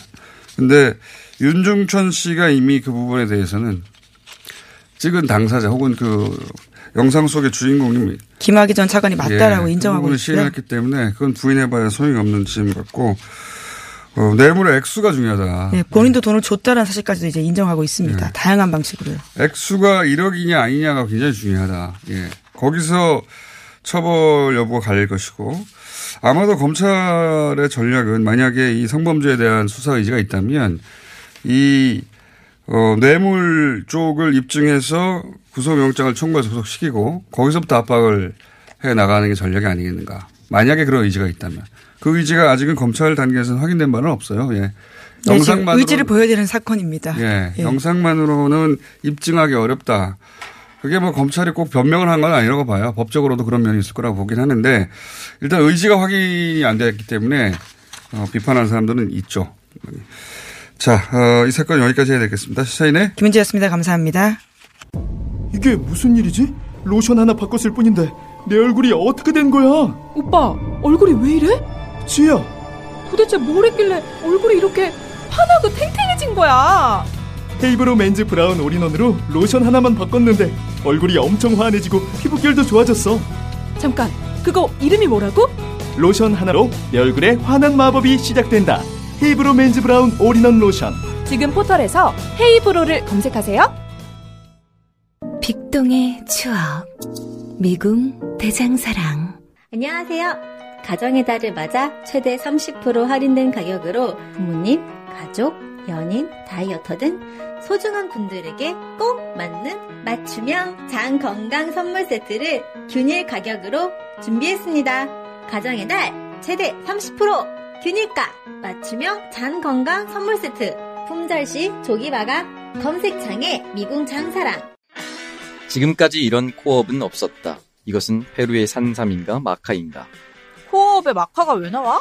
Speaker 3: 근데 윤중천 씨가 이미 그 부분에 대해서는 찍은 당사자 혹은 그 영상 속의 주인공이
Speaker 4: 김학의 전 차관이 맞다라고 예, 인정하고 있고요.
Speaker 3: 시인했기 때문에 그건 부인해봐야 소용이 없는 지점 같고 어, 뇌물의 액수가 중요하다.
Speaker 4: 네, 본인도 돈을 줬다는 사실까지도 이제 인정하고 있습니다. 네. 다양한 방식으로요.
Speaker 3: 액수가 1억이냐 아니냐가 굉장히 중요하다. 예. 거기서 처벌 여부가 갈릴 것이고 아마도 검찰의 전략은 만약에 이 성범죄에 대한 수사 의지가 있다면 이 어, 뇌물 쪽을 입증해서 구속영장을 청구해서 구속시키고 거기서부터 압박을 해 나가는 게 전략이 아니겠는가. 만약에 그런 의지가 있다면 그 의지가 아직은 검찰 단계에서는 확인된 바는 없어요. 예.
Speaker 4: 네, 지금 의지를 보여야 되는 사건입니다.
Speaker 3: 예, 예. 영상만으로는 입증하기 어렵다. 그게 뭐 검찰이 꼭 변명을 한 건 아니라고 봐요. 법적으로도 그런 면이 있을 거라고 보긴 하는데 일단 의지가 확인이 안 됐기 때문에 어, 비판하는 사람들은 있죠. 자, 어, 이 사건 여기까지 해야 되겠습니다. 시사인의
Speaker 4: 김은지였습니다. 감사합니다.
Speaker 5: 이게 무슨 일이지? 로션 하나 바꿨을 뿐인데 내 얼굴이 어떻게 된 거야?
Speaker 7: 오빠, 얼굴이 왜 이래?
Speaker 5: 지혜야,
Speaker 7: 도대체 뭘 했길래 얼굴이 이렇게 환하고 탱탱해진 거야?
Speaker 5: 헤이브로 맨즈 브라운 올인원으로 로션 하나만 바꿨는데 얼굴이 엄청 환해지고 피부결도 좋아졌어.
Speaker 7: 잠깐, 그거 이름이 뭐라고?
Speaker 5: 로션 하나로 내 얼굴에 환한 마법이 시작된다. 헤이브로 맨즈 브라운 올인원 로션.
Speaker 7: 지금 포털에서 헤이브로를 검색하세요.
Speaker 8: 빅동의 추억. 미궁 대장사랑.
Speaker 9: 안녕하세요. 가정의 달을 맞아 최대 30% 할인된 가격으로 부모님, 가족, 연인, 다이어터 등 소중한 분들에게 꼭 맞는 맞춤형 장 건강 선물 세트를 균일 가격으로 준비했습니다. 가정의 달 최대 30% 균일가 맞춤형 장 건강 선물 세트 품절시 조기마감 검색창에 미궁 장사랑
Speaker 10: 지금까지 이런 코어업은 없었다. 이것은 페루의 산삼인가 마카인가?
Speaker 11: 코어업에 마카가 왜 나와?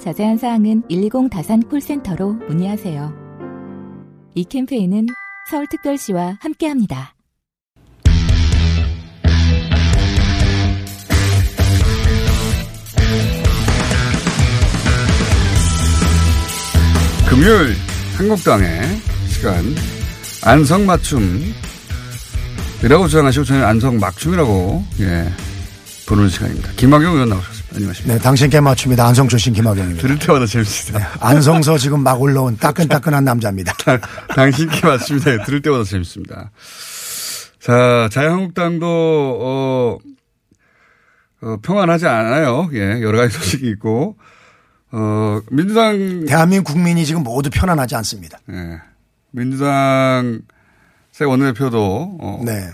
Speaker 12: 자세한 사항은 120 다산 콜센터로 문의하세요. 이 캠페인은 서울특별시와 함께합니다.
Speaker 3: 금요일 한국당의 시간 안성맞춤 이라고 주장하시고 저는 안성맞춤이라고 예 부르는 시간입니다. 김학용 의원 나오셨습니다. 안녕하십니까.
Speaker 13: 네, 당신께 맞춥니다. 안성 출신 김학영입니다.
Speaker 3: 들을 때마다 재밌습니다.
Speaker 13: 네, 안성서 지금 막 올라온 따끈따끈한 남자입니다.
Speaker 3: 당신께 맞춥니다. 들을 때마다 재밌습니다. 자, 자유한국당도, 어, 어, 평안하지 않아요. 예, 여러 가지 소식이 있고, 어, 민주당.
Speaker 13: 대한민국 국민이 지금 모두 편안하지 않습니다.
Speaker 3: 예. 민주당 새 원내대표도, 어,
Speaker 13: 네.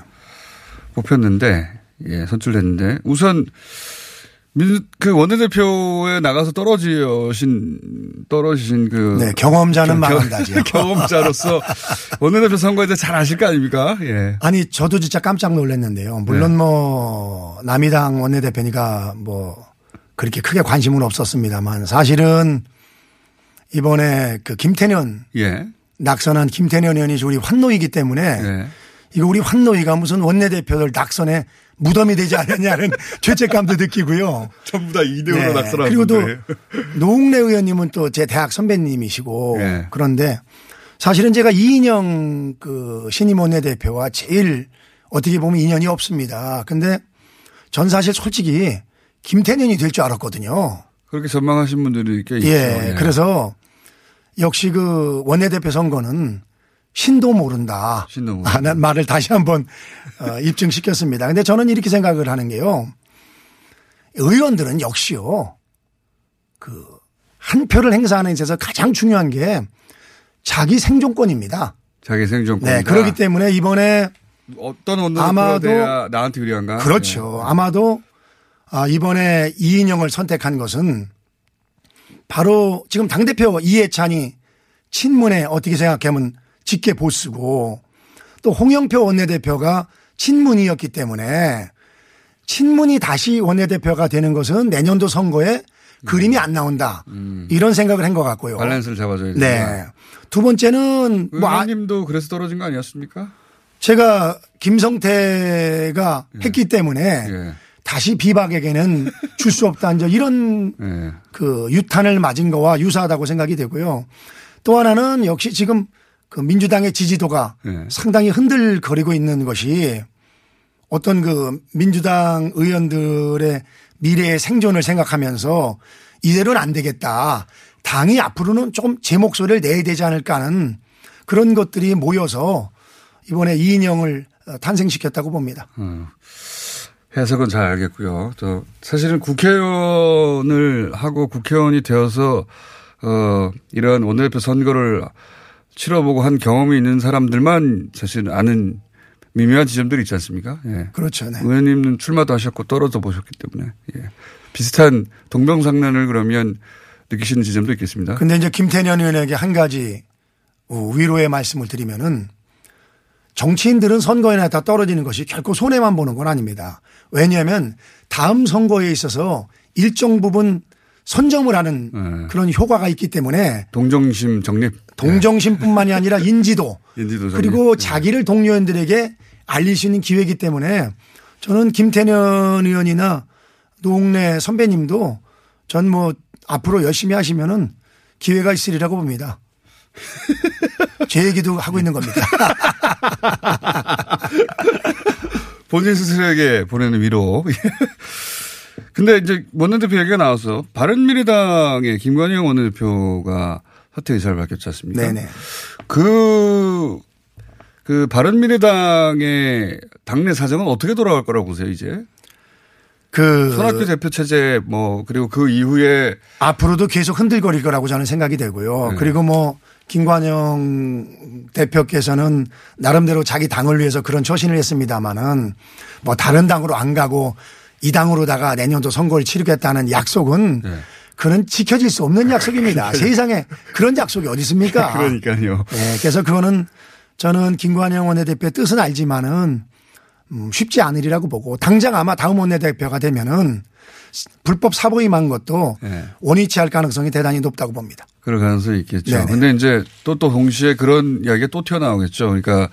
Speaker 3: 뽑혔는데, 예, 선출됐는데, 우선, 민, 그 원내대표에 나가서 떨어지신, 떨어지신 그.
Speaker 13: 네, 경험자는 망한다지요.
Speaker 3: 경험자로서 원내대표 선거에 대해 잘 아실 거 아닙니까? 예.
Speaker 13: 아니, 저도 진짜 깜짝 놀랐는데요. 물론 네. 뭐, 남이당 원내대표니까 뭐, 그렇게 크게 관심은 없었습니다만 사실은 이번에 그 김태년.
Speaker 3: 예.
Speaker 13: 낙선한 김태년 의원이 우리 환노이기 때문에.
Speaker 3: 예.
Speaker 13: 이거 우리 환노이가 무슨 원내대표들 낙선에 무덤이 되지 않았냐는 죄책감도 느끼고요.
Speaker 3: 전부 다 이대호로 네. 낙선한
Speaker 13: 그리고 또 노웅래 의원님은 또 제 대학 선배님이시고
Speaker 3: 네.
Speaker 13: 그런데 사실은 제가 이인영 그 신임 원내대표와 제일 어떻게 보면 인연이 없습니다. 근데 전 사실 솔직히 김태년이 될 줄 알았거든요.
Speaker 3: 그렇게 전망하신 분들이 꽤 있죠.
Speaker 13: 예. 예. 그래서 역시 그 원내대표 선거는 신도 모른다.
Speaker 3: 신도 모른다.
Speaker 13: 하는 말을 다시 한번 어, 입증시켰습니다. 근데 저는 이렇게 생각을 하는 게요. 의원들은 역시요. 그 한 표를 행사하는 데 있어서 가장 중요한 게 자기 생존권입니다.
Speaker 3: 자기 생존권.
Speaker 13: 네. 그렇기 때문에 이번에
Speaker 3: 어떤 원내대표가 나한테 유리한가?
Speaker 13: 그렇죠.
Speaker 3: 네.
Speaker 13: 아마도 아, 이번에 이인영을 선택한 것은 바로 지금 당대표 이해찬이 친문에 어떻게 생각하면 직계 보스고 또 홍영표 원내대표가 친문이었기 때문에 친문이 다시 원내대표가 되는 것은 내년도 선거에 음. 그림이 안 나온다.
Speaker 3: 음.
Speaker 13: 이런 생각을 한 것 같고요.
Speaker 3: 밸런스를 잡아줘야 된다.
Speaker 13: 네. 두 번째는 뭐 아-
Speaker 3: 의원님도 그래서 떨어진 거 아니었습니까?
Speaker 13: 제가 김성태가 했기 때문에 다시 비박에게는 줄 수 없다 이제 이런 그 유탄을 맞은 거와 유사하다고 생각이 되고요. 또 하나는 역시 지금 그 민주당의 지지도가 상당히 흔들거리고 있는 것이 어떤 그 민주당 의원들의 미래의 생존을 생각하면서 이대로는 안 되겠다. 당이 앞으로는 조금 제 목소리를 내야 되지 않을까 하는 그런 것들이 모여서 이번에 이인영을 어, 탄생시켰다고 봅니다.
Speaker 3: 어, 해석은 잘 알겠고요. 저 사실은 국회의원을 하고 국회의원이 되어서 어 이런 원내대표 선거를 치러보고 한 경험이 있는 사람들만 사실 아는 미묘한 지점들이 있지 않습니까? 예.
Speaker 13: 그렇죠. 네.
Speaker 3: 의원님은 출마도 하셨고 떨어져 보셨기 때문에 예. 비슷한 동병상련을 그러면 느끼시는 지점도 있겠습니다.
Speaker 13: 근데 이제 김태년 의원에게 한 가지 어, 위로의 말씀을 드리면은 정치인들은 선거에 나타 떨어지는 것이 결코 손해만 보는 건 아닙니다. 왜냐하면 다음 선거에 있어서 일정 부분 선점을 하는
Speaker 3: 네.
Speaker 13: 그런 효과가 있기 때문에
Speaker 3: 동정심 정립.
Speaker 13: 동정심뿐만이 아니라 인지도
Speaker 3: 인지도 정립.
Speaker 13: 그리고 자기를 동료원들에게 알릴 수 있는 기회이기 때문에 저는 김태년 의원이나 노웅래 선배님도 전 뭐 앞으로 열심히 하시면은 기회가 있으리라고 봅니다. 제 얘기도 하고 있는 겁니다.
Speaker 3: 본인 스스로에게 보내는 위로. 근데 이제 원내대표 얘기가 나와서 바른미래당의 김관영 원내대표가 사퇴 의사를 밝혔지 않습니까?
Speaker 13: 네네.
Speaker 3: 그, 그 바른미래당의 당내 사정은 어떻게 돌아갈 거라고 보세요, 이제?
Speaker 13: 그
Speaker 3: 손학규 대표 체제 뭐 그리고 그 이후에
Speaker 13: 앞으로도 계속 흔들거릴 거라고 저는 생각이 되고요.
Speaker 3: 네.
Speaker 13: 그리고 뭐 김관영 대표께서는 나름대로 자기 당을 위해서 그런 처신을 했습니다마는 뭐 다른 당으로 안 가고 이 당으로다가 내년도 선거를 치르겠다는 약속은
Speaker 3: 네.
Speaker 13: 그는 지켜질 수 없는 약속입니다. 세상에 그런 약속이 어디 있습니까?
Speaker 3: 그러니까요.
Speaker 13: 네, 그래서 그거는 저는 김관영 원내대표의 뜻은 알지만은 음, 쉽지 않으리라고 보고 당장 아마 다음 원내대표가 되면은 불법 사보임한 것도
Speaker 3: 네.
Speaker 13: 원위치 할 가능성이 대단히 높다고 봅니다.
Speaker 3: 그럴 가능성이 있겠죠. 근데 이제 또 또 동시에 그런 이야기가 또 튀어나오겠죠. 그러니까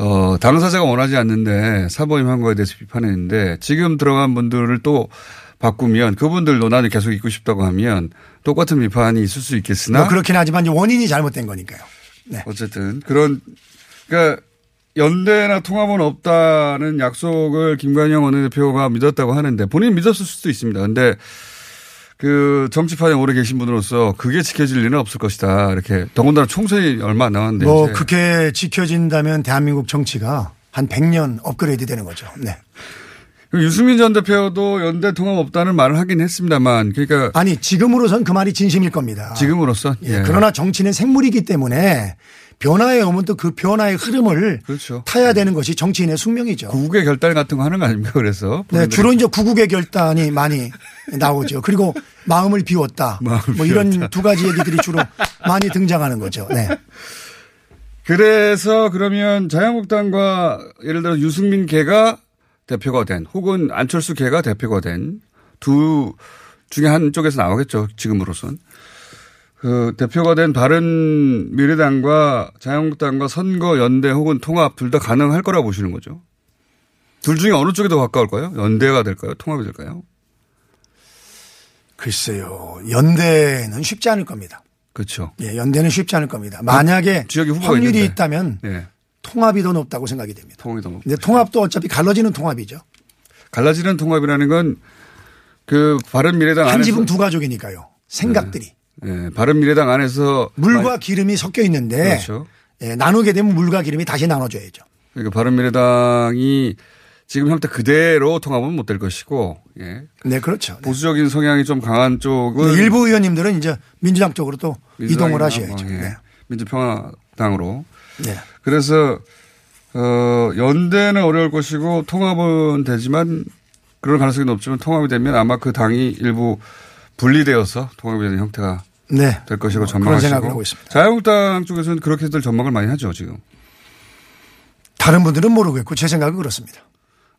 Speaker 3: 어, 당사자가 원하지 않는데 사보임한 거에 대해서 비판했는데 지금 들어간 분들을 또 바꾸면 그분들도 나는 계속 있고 싶다고 하면 똑같은 비판이 있을 수 있겠으나
Speaker 13: 뭐 그렇긴 하지만 원인이 잘못된 거니까요. 네.
Speaker 3: 어쨌든 그런 그러니까 연대나 통합은 없다는 약속을 김관영 원내대표가 믿었다고 하는데 본인이 믿었을 수도 있습니다. 근데 그 정치판에 오래 계신 분으로서 그게 지켜질 리는 없을 것이다. 이렇게 더군다나 총선이 얼마 안 남았는데
Speaker 13: 뭐
Speaker 3: 이제
Speaker 13: 그렇게 지켜진다면 대한민국 정치가 한 100년 업그레이드 되는 거죠. 네.
Speaker 3: 유승민 전 대표도 연대 통합 없다는 말을 하긴 했습니다만 그러니까
Speaker 13: 아니 지금으로선 그 말이 진심일 겁니다.
Speaker 3: 지금으로선
Speaker 13: 예, 그러나 정치는 생물이기 때문에 변화에 오면 또그 변화의 흐름을
Speaker 3: 그렇죠.
Speaker 13: 타야 되는 것이 정치인의 숙명이죠.
Speaker 3: 구국의 결단 같은 거 하는 거 아닙니까? 그래서
Speaker 13: 네, 주로 이제 구국의 결단이 많이 나오죠. 그리고 마음을 비웠다.
Speaker 3: 마음을
Speaker 13: 뭐 이런
Speaker 3: 비웠다.
Speaker 13: 두 가지 얘기들이 주로 많이 등장하는 거죠. 네.
Speaker 3: 그래서 그러면 자유한국당과 예를 들어 유승민 개가 대표가 된 혹은 안철수 개가 대표가 된 두 중에 한쪽에서 나오겠죠. 지금으로선. 그 대표가 된 바른 미래당과 자유한국당과 선거 연대 혹은 통합 둘 다 가능할 거라고 보시는 거죠. 둘 중에 어느 쪽이 더 가까울까요? 연대가 될까요? 통합이 될까요?
Speaker 13: 글쎄요. 연대는 쉽지 않을 겁니다.
Speaker 3: 그렇죠.
Speaker 13: 예, 연대는 쉽지 않을 겁니다. 만약에
Speaker 3: 후보가
Speaker 13: 확률이
Speaker 3: 있는데.
Speaker 13: 있다면
Speaker 3: 예.
Speaker 13: 통합이 더 높다고 생각이 됩니다.
Speaker 3: 통합이 더 높.
Speaker 13: 근데 통합도 어차피 갈라지는 통합이죠.
Speaker 3: 갈라지는 통합이라는 건 그 바른 미래당
Speaker 13: 한 지붕 두 가족이니까요. 생각들이.
Speaker 3: 예, 바른 미래당 안에서
Speaker 13: 물과 기름이 섞여 있는데
Speaker 3: 그렇죠.
Speaker 13: 예, 나누게 되면 물과 기름이 다시 나눠줘야죠.
Speaker 3: 그러니까 바른미래당이 지금 형태 그대로 통합은 못 될 것이고, 예.
Speaker 13: 네, 그렇죠. 네.
Speaker 3: 보수적인 성향이 좀 강한 쪽은
Speaker 13: 네, 일부 의원님들은 이제 민주당 쪽으로 또 이동을
Speaker 3: 민주당이나
Speaker 13: 하셔야죠.
Speaker 3: 뭐, 예.
Speaker 13: 네.
Speaker 3: 민주평화당으로.
Speaker 13: 네.
Speaker 3: 그래서 어 연대는 어려울 것이고 통합은 되지만 그럴 가능성이 높지만 통합이 되면 아마 그 당이 일부 분리되어서 통합이 되는 형태가
Speaker 13: 네.
Speaker 3: 될 것이고 전망하시고
Speaker 13: 생각을 하고 있습니다.
Speaker 3: 자유한국당 쪽에서는 그렇게들 전망을 많이 하죠 지금.
Speaker 13: 다른 분들은 모르겠고 제 생각은 그렇습니다.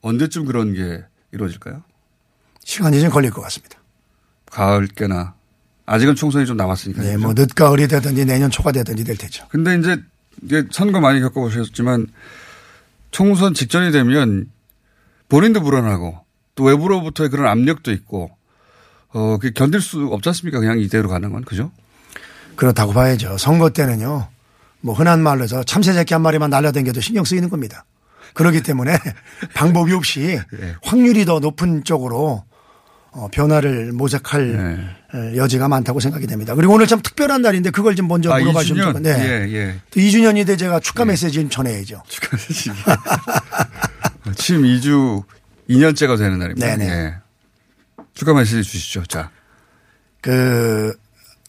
Speaker 3: 언제쯤 그런 게 이루어질까요?
Speaker 13: 시간이 좀 걸릴 것 같습니다.
Speaker 3: 가을께나 아직은 총선이 좀 남았으니까.
Speaker 13: 네, 뭐 늦가을이 되든지 내년 초가 되든지 될 테죠.
Speaker 3: 근데 이제 이게 선거 많이 겪어보셨지만 총선 직전이 되면 본인도 불안하고 또 외부로부터의 그런 압력도 있고 어, 그게 견딜 수 없지 않습니까? 그냥 이대로 가는 건. 그죠?
Speaker 13: 그렇다고 봐야죠. 선거 때는요. 뭐 흔한 말로 해서 참새새끼 한 마리만 날려댕겨도 신경 쓰이는 겁니다. 그렇기 때문에 방법이 없이
Speaker 3: 네.
Speaker 13: 확률이 더 높은 쪽으로 어, 변화를 모색할
Speaker 3: 네.
Speaker 13: 여지가 많다고 생각이 됩니다. 그리고 오늘 참 특별한 날인데 그걸 좀 먼저
Speaker 3: 아,
Speaker 13: 물어봐 주면? 좋겠- 네.
Speaker 3: 예, 예.
Speaker 13: 또 2주년이 돼 제가 축하 메시지 좀 전해야죠.
Speaker 3: 축하 메시지. 취임 2주 2년째가 되는 날입니다.
Speaker 13: 네네.
Speaker 3: 예. 축하 메시지 주시죠. 자.
Speaker 13: 그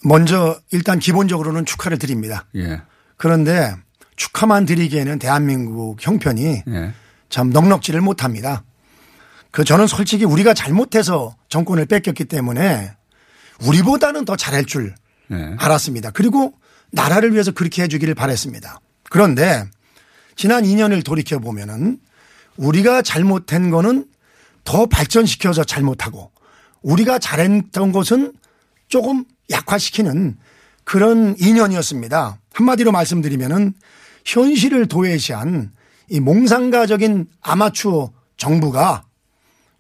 Speaker 13: 먼저 일단 기본적으로는 축하를 드립니다.
Speaker 3: 예.
Speaker 13: 그런데 축하만 드리기에는 대한민국 형편이
Speaker 3: 예.
Speaker 13: 참 넉넉지를 못합니다. 그 저는 솔직히 우리가 잘못해서 정권을 뺏겼기 때문에 우리보다는 더 잘할 줄
Speaker 3: 예.
Speaker 13: 알았습니다. 그리고 나라를 위해서 그렇게 해주기를 바랬습니다. 그런데 지난 2년을 돌이켜 보면은 우리가 잘못한 거는 더 발전시켜서 잘못하고 우리가 잘했던 것은 조금 약화시키는 그런 2년이었습니다. 한마디로 말씀드리면은 현실을 도외시한 이 몽상가적인 아마추어 정부가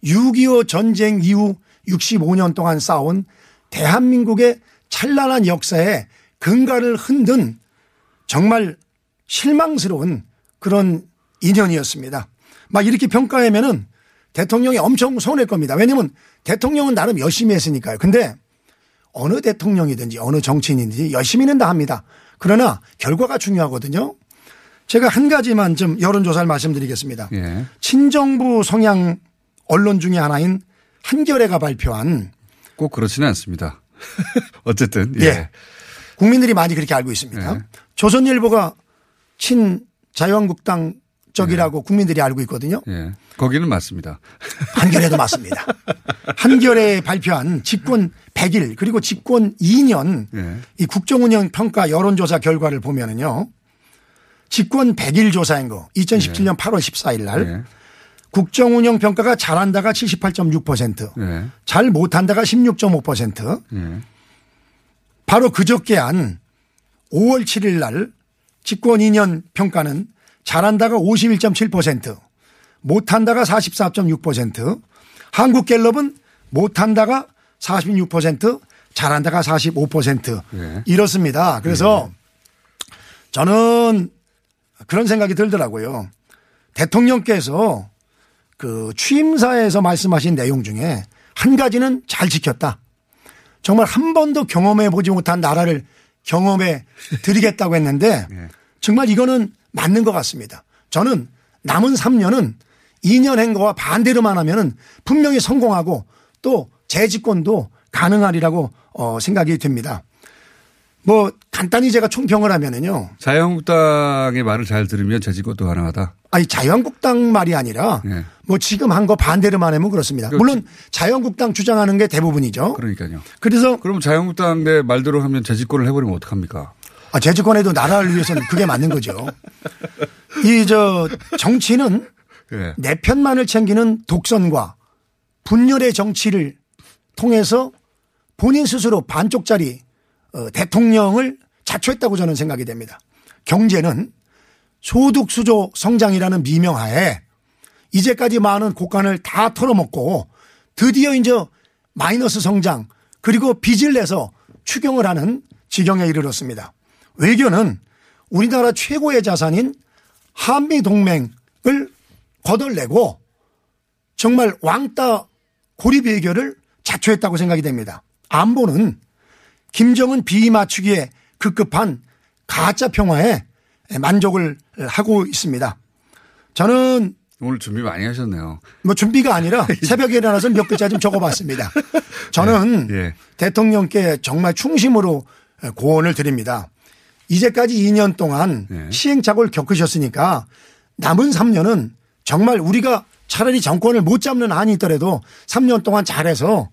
Speaker 13: 6.25 전쟁 이후 65년 동안 쌓아온 대한민국의 찬란한 역사에 근간을 흔든 정말 실망스러운 그런 인연이었습니다. 막 이렇게 평가하면은 대통령이 엄청 서운할 겁니다. 왜냐면 대통령은 나름 열심히 했으니까요. 근데 어느 대통령이든지 어느 정치인이든지 열심히는 다 합니다. 그러나 결과가 중요하거든요. 제가 한 가지만 좀 여론조사를 말씀드리겠습니다.
Speaker 3: 예.
Speaker 13: 친정부 성향 언론 중에 하나인 한겨레가 발표한
Speaker 3: 꼭 그렇지는 않습니다. 어쨌든 예.
Speaker 13: 예. 국민들이 많이 그렇게 알고 있습니다.
Speaker 3: 예.
Speaker 13: 조선일보가 친 자유한국당 쪽이라고 국민들이 알고 있거든요.
Speaker 3: 예. 거기는 맞습니다.
Speaker 13: 한겨레도 맞습니다. 한겨레 발표한 집권 100일 그리고 집권 2년
Speaker 3: 예.
Speaker 13: 이 국정운영 평가 여론조사 결과를 보면은요. 집권 100일 조사인 거 2017년 8월 14일 날
Speaker 3: 예.
Speaker 13: 국정운영 평가가 잘한다가 78.6%,
Speaker 3: 예.
Speaker 13: 잘 못한다가 16.5%,
Speaker 3: 예.
Speaker 13: 바로 그저께 한 5월 7일 날 집권 2년 평가는 잘한다가 51.7%, 못한다가 44.6%, 한국갤럽은 못한다가 46%, 잘한다가 45%
Speaker 3: 예.
Speaker 13: 이렇습니다. 그래서 저는 그런 생각이 들더라고요. 대통령께서 그 취임사에서 말씀하신 내용 중에 한 가지는 잘 지켰다. 정말 한 번도 경험해 보지 못한 나라를 경험해 드리겠다고 했는데 정말 이거는 맞는 것 같습니다. 저는 남은 3년은 2년 행거와 반대로만 하면은 분명히 성공하고 또 재집권도 가능하리라고 어, 생각이 듭니다. 뭐 간단히 제가 총평을 하면은요.
Speaker 3: 자유한국당의 말을 잘 들으면 재집권도 가능하다.
Speaker 13: 아니 자유한국당 말이 아니라
Speaker 3: 예.
Speaker 13: 뭐 지금 한 거 반대로만 하면 그렇습니다. 물론 자유한국당 주장하는 게 대부분이죠.
Speaker 3: 그러니까요.
Speaker 13: 그래서
Speaker 3: 그럼 자유한국당 내 말대로 하면 재집권을 해버리면 어떡합니까?
Speaker 13: 아, 재집권에도 나라를 위해서는 그게 맞는 거죠. 이 저 정치는
Speaker 3: 예.
Speaker 13: 내 편만을 챙기는 독선과 분열의 정치를 통해서 본인 스스로 반쪽짜리 어, 대통령을 자초했다고 저는 생각이 됩니다. 경제는 소득 수조 성장이라는 미명하에 이제까지 많은 곡간을 다 털어먹고 드디어 이제 마이너스 성장 그리고 빚을 내서 추경을 하는 지경에 이르렀습니다. 외교는 우리나라 최고의 자산인 한미 동맹을 거덜내고 정말 왕따 고립 외교를 자초했다고 생각이 됩니다. 안보는 김정은 비위 맞추기에 급급한 가짜 평화에 만족을 하고 있습니다. 저는
Speaker 3: 오늘 준비 많이 하셨네요.
Speaker 13: 뭐 준비가 아니라 새벽에 일어나서 몇 글자 좀 적어봤습니다. 저는
Speaker 3: 예.
Speaker 13: 대통령께 정말 충심으로 고언을 드립니다. 이제까지 2년 동안
Speaker 3: 예.
Speaker 13: 시행착오를 겪으셨으니까 남은 3년은 정말 우리가 차라리 정권을 못 잡는 한이 있더라도 3년 동안 잘해서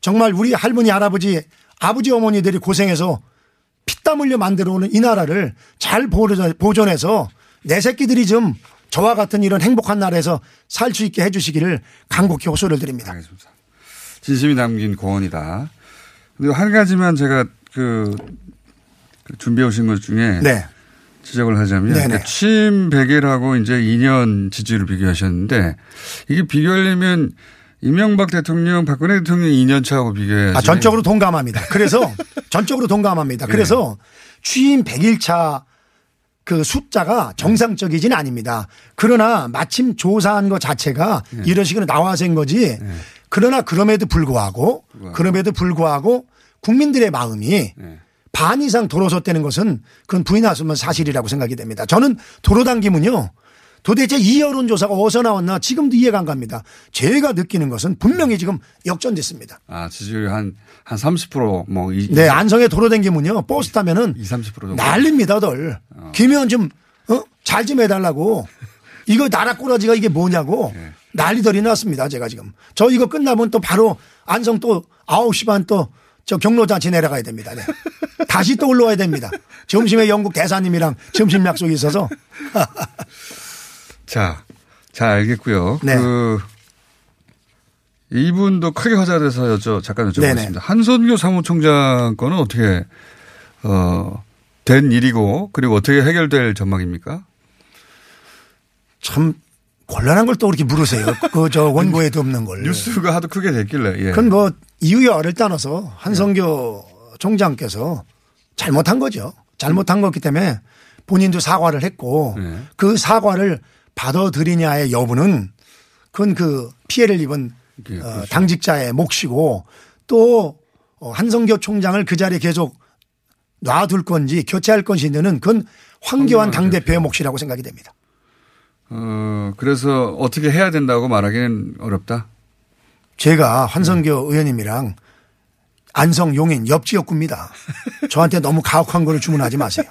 Speaker 13: 정말 우리 할머니, 할아버지, 아버지, 어머니들이 고생해서 피땀 흘려 만들어 오는 이 나라를 잘 보존- 보존해서 내 새끼들이 좀 저와 같은 이런 행복한 나라에서 살 수 있게 해 주시기를 간곡히 호소를 드립니다.
Speaker 3: 진심이 담긴 고언이다. 근데 한 가지만 제가 그, 그 준비해 오신 것 중에
Speaker 13: 네.
Speaker 3: 지적을 하자면
Speaker 13: 네네.
Speaker 3: 그러니까 취임 100일하고 이제 2년 지지를 비교하셨는데 이게 비교하려면 이명박 대통령, 박근혜 대통령 2년 차하고 비교해야지.
Speaker 13: 아, 전적으로 동감합니다. 그래서 전적으로 동감합니다. 그래서 취임 100일 차 그 숫자가 정상적이지는 아닙니다. 그러나 마침 조사한 것 자체가 이런 식으로 나와서 한 거지. 그러나 그럼에도 불구하고 그럼에도 불구하고 국민들의 마음이 반 이상 도로 섰다는 것은 그건 없는 사실이라고 생각이 됩니다. 저는 도로 당김은요. 도대체 이 여론조사가 어디서 나왔나 지금도 이해가 안 갑니다. 제가 느끼는 것은 분명히 지금 역전됐습니다.
Speaker 3: 아, 지지율이 한, 한 30%뭐. 이,
Speaker 13: 네, 안성에 도로 댕기면요. 버스 타면은
Speaker 3: 20, 30% 정도.
Speaker 13: 난립니다들. 김의원 좀, 어? 잘 좀 해달라고. 이거 나라 꼬라지가 이게 뭐냐고.
Speaker 3: 네.
Speaker 13: 난리들이 났습니다. 제가 지금. 저 이거 끝나면 또 바로 안성 또 9시 반 또 저 경로 잔치 내려가야 됩니다. 네. 다시 또 올라와야 됩니다. 점심에 영국 대사님이랑 점심 약속이 있어서.
Speaker 3: 자, 잘 알겠고요.
Speaker 13: 네.
Speaker 3: 그 이분도 크게 화제가 돼서 여쭤 잠깐 여쭤보겠습니다. 한선교 사무총장 건은 어떻게 어된 일이고 그리고 어떻게 해결될 전망입니까?
Speaker 13: 참 곤란한 걸 또 그렇게 물으세요. 그 저 원고에도 없는 걸.
Speaker 3: 뉴스가 하도 크게 됐길래. 예.
Speaker 13: 그건 뭐 이유열을 따라서 한성교 총장께서 잘못한 거죠. 잘못한 거기 때문에 본인도 사과를 했고
Speaker 3: 네.
Speaker 13: 그 사과를 받아들이냐의 여부는 그건 그 피해를 입은
Speaker 3: 예,
Speaker 13: 어,
Speaker 3: 그렇죠.
Speaker 13: 당직자의 몫이고 또 어, 한성교 총장을 그 자리에 계속 놔둘 건지 교체할 것인지는 그건 황교안 당대표의 몫이라고 생각이 됩니다.
Speaker 3: 어 그래서 어떻게 해야 된다고 말하기는 어렵다.
Speaker 13: 제가 한성교 의원님이랑 안성 용인 옆 지역구입니다. 저한테 너무 가혹한 거를 주문하지 마세요.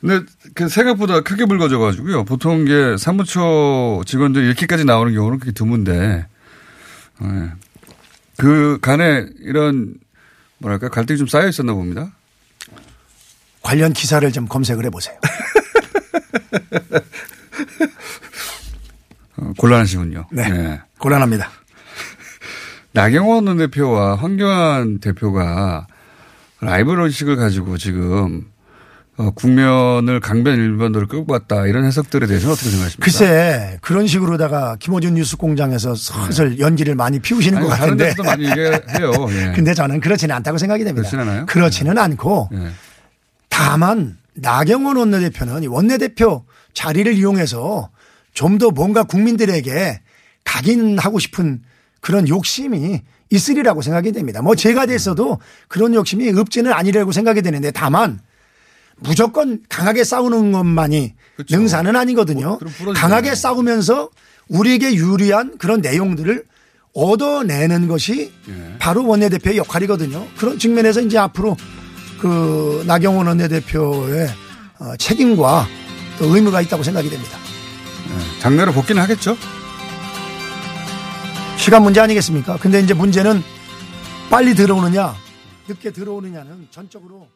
Speaker 3: 근데 그 생각보다 크게 불거져 가지고요. 보통 이게 사무처 직원들이 이렇게까지 나오는 경우는 그렇게 드문데 예. 그 간에 이런 뭐랄까 갈등이 좀 쌓여 있었나 봅니다.
Speaker 13: 관련 기사를 좀 검색을 해보세요.
Speaker 3: 어, 곤란하시군요.
Speaker 13: 네.
Speaker 3: 예.
Speaker 13: 곤란합니다.
Speaker 3: 나경원 원내대표와 황교안 대표가 라이벌 의식을 가지고 지금 어, 국면을 강변 일변도로 끌고 갔다 이런 해석들에 대해서는 어떻게 생각하십니까?
Speaker 13: 글쎄 그런 식으로다가 김호준 뉴스 공장에서 슬슬 연기를 많이 피우시는
Speaker 3: 네. 아니,
Speaker 13: 것
Speaker 3: 다른
Speaker 13: 같은데.
Speaker 3: 데서도 많이 얘기해요. 예.
Speaker 13: 근데 저는 그렇지는 않다고 생각이 됩니다.
Speaker 3: 그렇진 않아요?
Speaker 13: 그렇지는 않고
Speaker 3: 예.
Speaker 13: 다만 나경원 원내대표는 이 원내대표 자리를 이용해서 좀 더 뭔가 국민들에게 각인하고 싶은 그런 욕심이 있으리라고 생각이 됩니다. 뭐 제가 됐어도 그런 욕심이 없지는 아니라고 생각이 되는데 다만 무조건 강하게 싸우는 것만이 능사는 아니거든요. 강하게 싸우면서 우리에게 유리한 그런 내용들을 얻어내는 것이 바로 원내대표의 역할이거든요. 그런 측면에서 이제 앞으로 그 나경원 원내대표의 어, 책임과 또 의무가 있다고 생각이 됩니다.
Speaker 3: 장례로 복귀는 하겠죠?
Speaker 13: 시간 문제 아니겠습니까? 근데 이제 문제는 빨리 들어오느냐, 늦게 들어오느냐는 전적으로